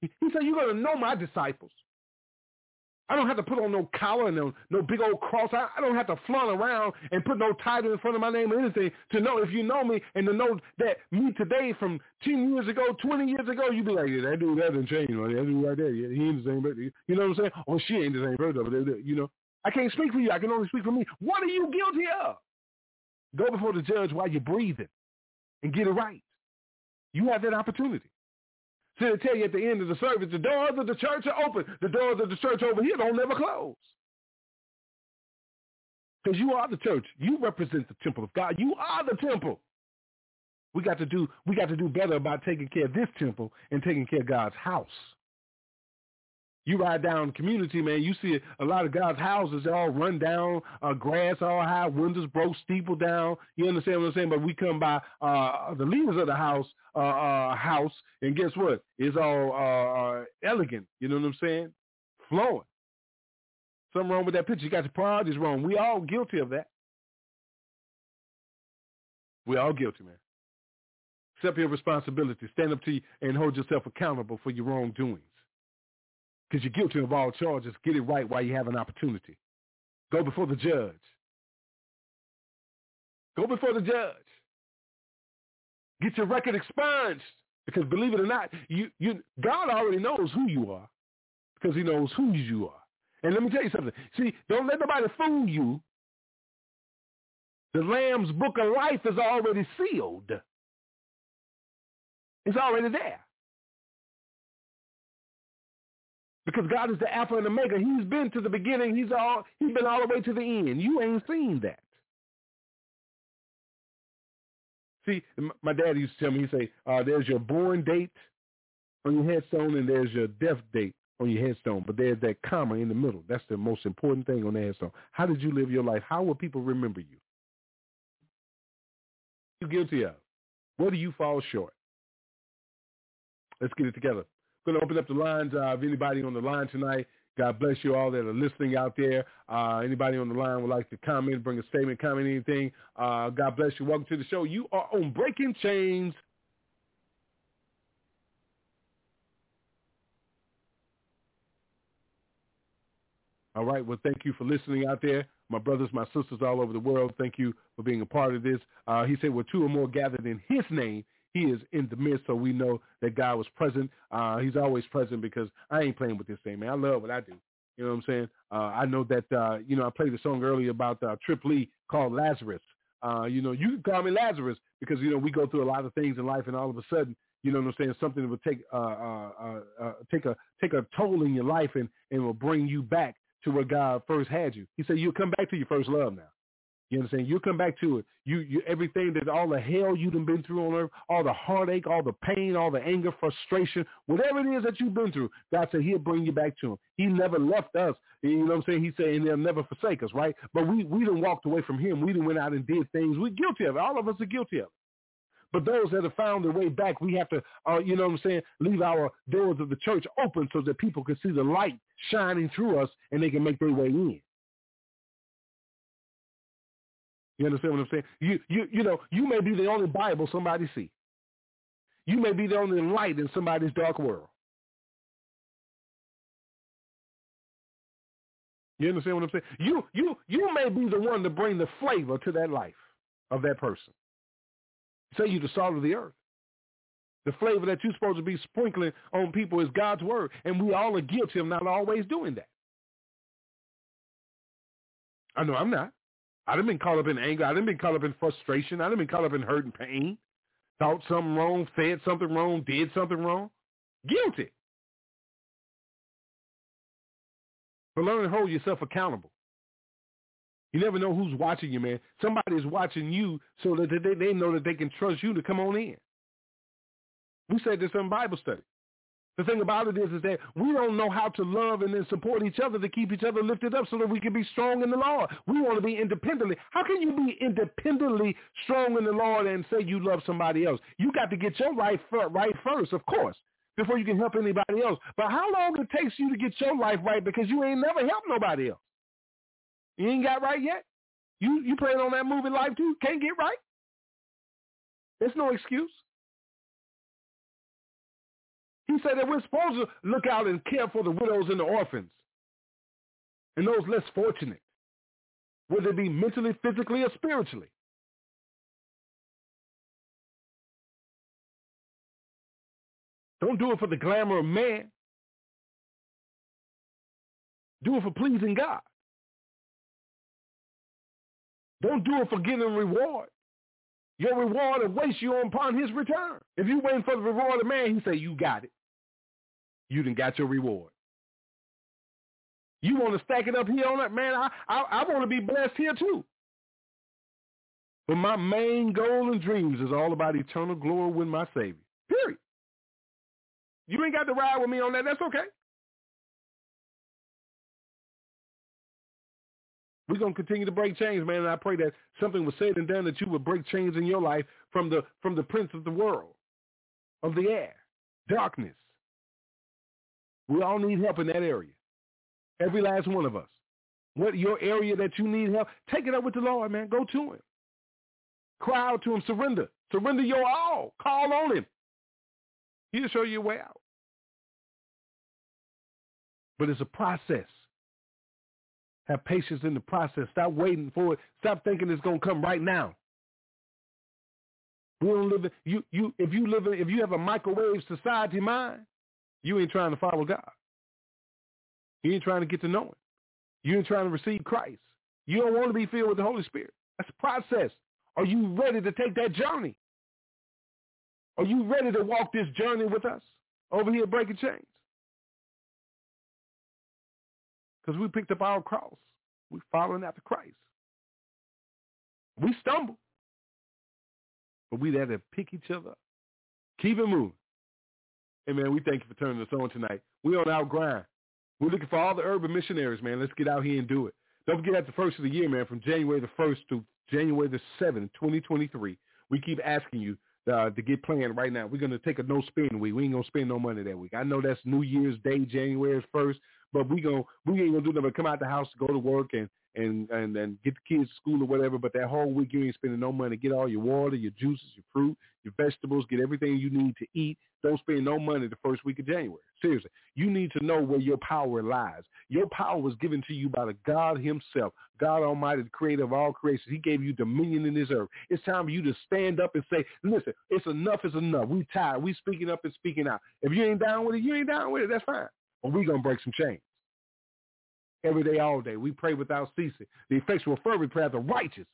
He said you're gonna know my disciples. I don't have to put on no collar and no, no big old cross. I, I don't have to flaunt around and put no title in front of my name or anything to know if you know me and to know that me today from 10 years ago, 20 years ago, you'd be like, yeah, that dude, that didn't change. Right? That dude right there, yeah, he ain't the same person. You know what I'm saying? Or she ain't the same person. You know, I can't speak for you. I can only speak for me. What are you guilty of? Go before the judge while you're breathing and get it right. You have that opportunity. So they tell you at the end of the service, the doors of the church are open. The doors of the church over here don't never close. Because you are the church. You represent the temple of God. You are the temple. We got to do we got to do better about taking care of this temple and taking care of God's house. You ride down community, man, you see a lot of God's houses all run down, uh, grass all high, windows broke, steeple down. You understand what I'm saying? But we come by uh, the leaders of the house, uh, uh, house, and guess what? It's all uh, uh, elegant. You know what I'm saying? Flowing. Something wrong with that picture. You got the priorities wrong. We all guilty of that. We all guilty, man. Accept your responsibility. Stand up to you and hold yourself accountable for your wrongdoings because you're guilty of all charges. Get it right while you have an opportunity. Go before the judge. Go before the judge. Get your record expunged. Because believe it or not, you, you, God already knows who you are because he knows who you are. And let me tell you something. See, don't let nobody fool you. The Lamb's book of life is already sealed. It's already there. Because God is the Alpha and the Omega. He's been to the beginning. He's all he's been all the way to the end. You ain't seen that. See, my dad used to tell me, he'd say, uh, there's your born date on your headstone and there's your death date on your headstone. But there's that comma in the middle. That's the most important thing on the headstone. How did you live your life? How will people remember you? You guilty of? Where do you fall short? Let's get it together going to open up the lines. Uh, if anybody on the line tonight, God bless you all that are listening out there. Uh, anybody on the line would like to comment, bring a statement, comment, anything. Uh, God bless you. Welcome to the show. You are on Breaking Chains. All right. Well, thank you for listening out there. My brothers, my sisters all over the world, thank you for being a part of this. Uh, he said, well, two or more gathered in his name, he is in the midst, so we know that God was present. Uh, he's always present because I ain't playing with this thing, man. I love what I do. You know what I'm saying? Uh, I know that, uh, you know, I played a song earlier about uh, Trip Lee called Lazarus. Uh, you know, you can call me Lazarus because, you know, we go through a lot of things in life and all of a sudden, you know what I'm saying, something will take, uh, uh, uh, uh, take a, take a toll in your life and, and will bring you back to where God first had you. He said, you'll come back to your first love now. You understand? You come back to it. You, you, everything that all the hell you've been through on earth, all the heartache, all the pain, all the anger, frustration, whatever it is that you've been through, God said He'll bring you back to Him. He never left us. You know what I'm saying? He said, and He'll never forsake us, right? But we, we done walked away from Him. We done went out and did things. We're guilty of it. All of us are guilty of it. But those that have found their way back, we have to, uh, you know what I'm saying, leave our doors of the church open so that people can see the light shining through us and they can make their way in. You understand what I'm saying? You you you know, you may be the only Bible somebody see. You may be the only light in somebody's dark world. You understand what I'm saying? You you you may be the one to bring the flavor to that life of that person. Say you the salt of the earth. The flavor that you're supposed to be sprinkling on people is God's word, and we all are guilty of not always doing that. I know I'm not. I didn't been caught up in anger. I didn't been caught up in frustration. I didn't been caught up in hurt and pain. Thought something wrong, said something wrong, did something wrong. Guilty. But learn to hold yourself accountable. You never know who's watching you, man. Somebody is watching you so that they, they know that they can trust you to come on in. We said this in Bible study. The thing about it is, is that we don't know how to love and then support each other to keep each other lifted up so that we can be strong in the Lord. We want to be independently. How can you be independently strong in the Lord and say you love somebody else? You got to get your life right first, of course, before you can help anybody else. But how long it takes you to get your life right because you ain't never helped nobody else? You ain't got right yet? You you playing on that movie life too? Can't get right? There's no excuse. He said that we're supposed to look out and care for the widows and the orphans and those less fortunate, whether it be mentally, physically, or spiritually. Don't do it for the glamour of man. Do it for pleasing God. Don't do it for getting a reward. Your reward awaits you upon his return. If you waiting for the reward of man, he say, you got it. You done got your reward. You want to stack it up here on that, man, I, I, I want to be blessed here too. But my main goal and dreams is all about eternal glory with my Savior. Period. You ain't got to ride with me on that. That's okay. We're going to continue to break chains, man. And I pray that something was said and done that you would break chains in your life from the from the prince of the world, of the air, darkness. We all need help in that area. Every last one of us. What your area that you need help, take it up with the Lord, man. Go to him. Cry out to him. Surrender. Surrender your all. Call on him. He'll show you a way out. But it's a process. Have patience in the process. Stop waiting for it. Stop thinking it's gonna come right now. We don't live in you you if you live in if you have a microwave society mind, you ain't trying to follow God. You ain't trying to get to know him. You ain't trying to receive Christ. You don't want to be filled with the Holy Spirit. That's a process. Are you ready to take that journey? Are you ready to walk this journey with us over here breaking chains? because we picked up our cross. We're following after Christ. We stumble, but we there to pick each other up. Keep it moving. Hey, man, we thank you for turning us on tonight. We on our grind. We're looking for all the urban missionaries, man. Let's get out here and do it. Don't forget at the first of the year, man, from January the 1st to January the 7th, 2023, we keep asking you uh, to get planned right now. We're going to take a no spend week. We ain't going to spend no money that week. I know that's New Year's Day, January 1st, but we gonna we ain't gonna do nothing but come out the house, go to work, and and and and get the kids to school or whatever. But that whole week you ain't spending no money. Get all your water, your juices, your fruit, your vegetables. Get everything you need to eat. Don't spend no money the first week of January. Seriously, you need to know where your power lies. Your power was given to you by the God Himself, God Almighty, the Creator of all creation. He gave you dominion in this earth. It's time for you to stand up and say, "Listen, it's enough. It's enough. We tired. We speaking up and speaking out. If you ain't down with it, you ain't down with it. That's fine. But we gonna break some chains every day, all day. We pray without ceasing. The effectual fervent prayer of the righteous.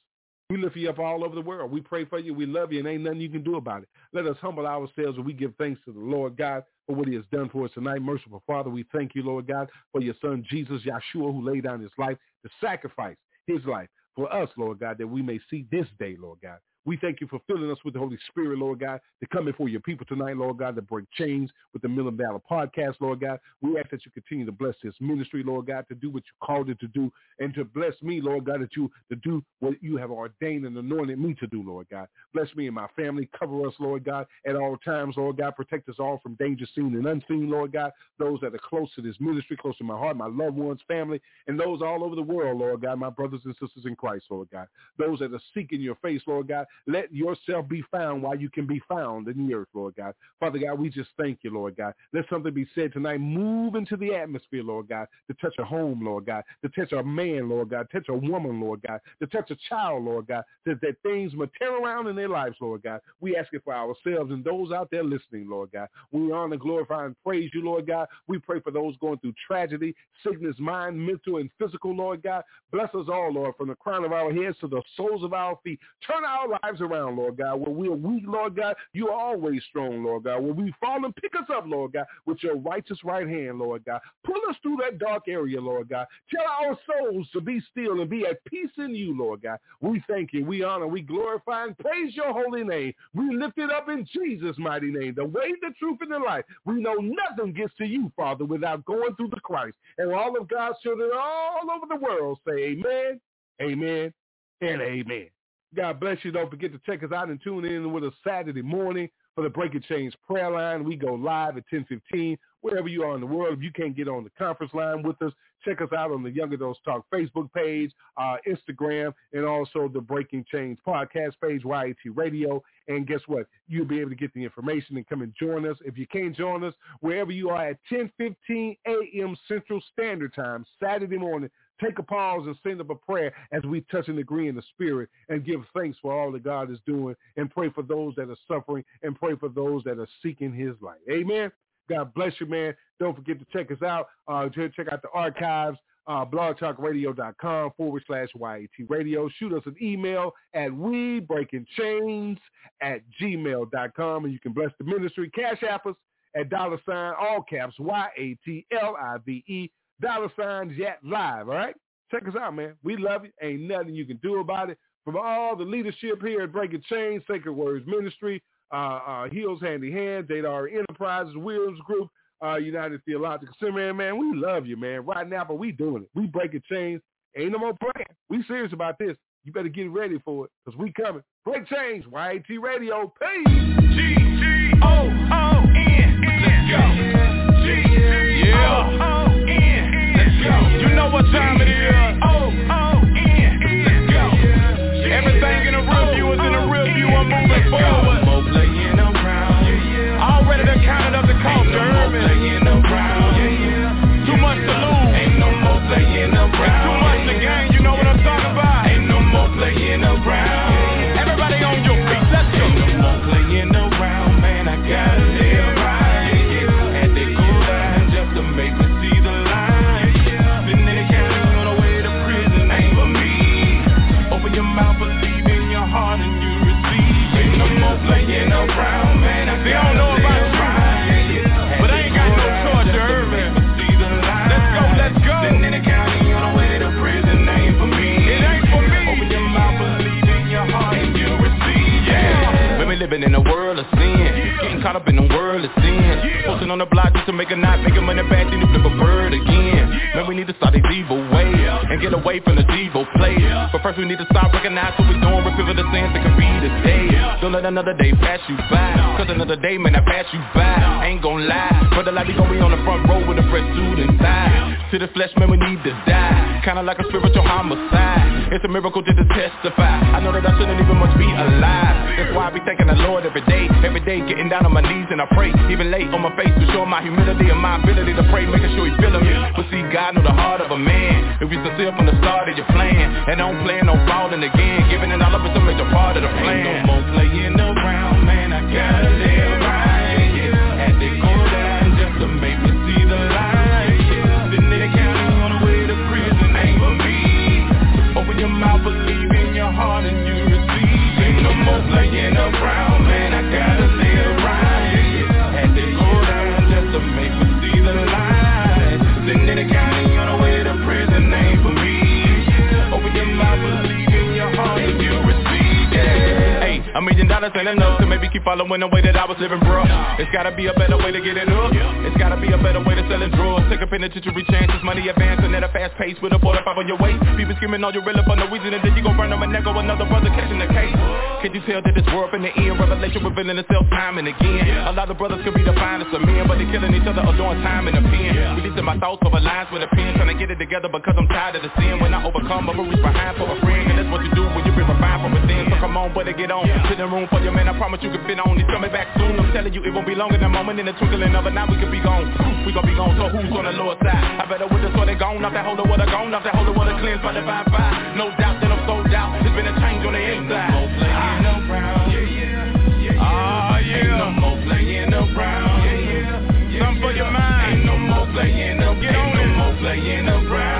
We lift you up all over the world. We pray for you. We love you, and ain't nothing you can do about it. Let us humble ourselves and we give thanks to the Lord God for what he has done for us tonight. Merciful Father, we thank you, Lord God, for your son Jesus, Yeshua, who laid down his life to sacrifice his life for us, Lord God, that we may see this day, Lord God. We thank you for filling us with the Holy Spirit, Lord God, to come before your people tonight, Lord God, to break chains with the Men of Valor Podcast, Lord God. We ask that you continue to bless this ministry, Lord God, to do what you called it to do, and to bless me, Lord God, that you to do what you have ordained and anointed me to do, Lord God. Bless me and my family. Cover us, Lord God, at all times, Lord God. Protect us all from danger seen and unseen, Lord God. Those that are close to this ministry, close to my heart, my loved ones, family, and those all over the world, Lord God, my brothers and sisters in Christ, Lord God. Those that are seeking your face, Lord God, let yourself be found while you can be found in the earth, Lord God. Father God, we just thank you, Lord God. Let something be said tonight. Move into the atmosphere, Lord God, to touch a home, Lord God, to touch a man, Lord God, touch a woman, Lord God, to touch a child, Lord God, that, that things will turn around in their lives, Lord God. We ask it for ourselves and those out there listening, Lord God. We honor, glorify, and praise you, Lord God. We pray for those going through tragedy, sickness, mind, mental, and physical, Lord God. Bless us all, Lord, from the crown of our heads to the soles of our feet. Turn our lives around, Lord God. When we are weak, Lord God, you are always strong, Lord God. When we fall and pick us up, Lord God, with your righteous right hand, Lord God. Pull us through that dark area, Lord God. Tell our souls to be still and be at peace in you, Lord God. We thank you, we honor, we glorify and praise your holy name. We lift it up in Jesus' mighty name. The way, the truth, and the life. We know nothing gets to you, Father, without going through the Christ. And all of God's children all over the world say amen, amen, and amen. God bless you. Don't forget to check us out and tune in with us Saturday morning for the Breaking Chains prayer line. We go live at 1015 wherever you are in the world. If you can't get on the conference line with us, check us out on the Young Adults Talk Facebook page, uh, Instagram, and also the Breaking Chains podcast page, YAT Radio. And guess what? You'll be able to get the information and come and join us. If you can't join us, wherever you are at 10:15 a.m. Central Standard Time, Saturday morning, take a pause and send up a prayer as we touch and agree in the spirit and give thanks for all that God is doing and pray for those that are suffering and pray for those that are seeking his light. Amen. God bless you, man. Don't forget to check us out. Uh, check out the archives, uh, blogtalkradio.com forward slash YAT radio. Shoot us an email at we breaking chains at gmail.com and you can bless the ministry. Cash app us at dollar sign, all caps, Y-A-T-L-I-V-E, dollar signs yet live. All right. Check us out, man. We love you. Ain't nothing you can do about it. From all the leadership here at Breaking Chains, Sacred Words Ministry, uh, uh, Heels Handy Hands, Data Enterprises, Williams Group, uh, United Theological Seminary, man, we love you, man. Right now, but we doing it. We breaking chains. Ain't no more playing. We serious about this. You better get ready for it because we coming. Break chains. YAT Radio. Peace. G-G-O-O-N. Let's go. G-G-O-O-N. You know what time it is. O-O-N. Living in a world of sin, getting caught up in the world of sin. Posting on the block just to make a knot, making money back, then you flip a bird again. Man, we need to start these evil get away from the evil play. But first we need to start recognizing what we're doing, repent the sins that can be the day. Don't let another day pass you by, cause another day may not pass you by. Ain't gon' lie, brother like we gon' be on the front row with a fresh suit and tie. To the flesh, man, we need to die. Kinda like a spiritual homicide. It's a miracle to testify. I know that I shouldn't even much be alive. That's why I be thanking the Lord every day. Every day getting down on my knees and I pray. Even late on my face to show my humility and my ability to pray, making sure He feeling me. But see, God know the heart of a man. If you sincere from the start of your plan, and don't plan on falling again, giving it all up is a major part of the plan. Ain't no more playing around, man. I gotta live. Had to go down just to make me see the light. Sitting in county on the way to prison ain't for me. Open your mouth, believe in your heart, and you receive. Ain't no more playing around, mean, dollars ain't enough to maybe keep following the way that I was living, bro. It's gotta be a better way to get it up. It's gotta be a better way to sell it drugs. Take a penitentiary chances, money advancing at a fast pace with a 45 on your waist. People screaming all your real for no reason, and then you gon' burn on my neck or another brother catching the case. Can you tell that this world in the end, revelation revealing itself time and again? A lot of brothers could be the finest of men, but they killing each other or doing time in the pen. Releasing my thoughts over lines with a pen, trying to get it together because I'm tired of the sin. When I overcome, I'ma reach behind for a friend, and that's what you do when you been refined from within. So come on, better get on. Sit in room for your man, I promise you can fit on. He's coming back soon. I'm telling you, it won't be long in a moment. In the twinkling of an eye, we could be gone. We gon' be gone. So who's on the lower side? I better with this, so they gone. Off that holder, what I gone. Off that holder, what I cleansed by the fine fire. No doubt that I'm sold out. There's been a change on the inside. No more playing around. Yeah, yeah, yeah. Ah, yeah. Ain't no more playing around. Yeah, yeah. Something for your mind. Ain't no more playing around. Get on no more playing around.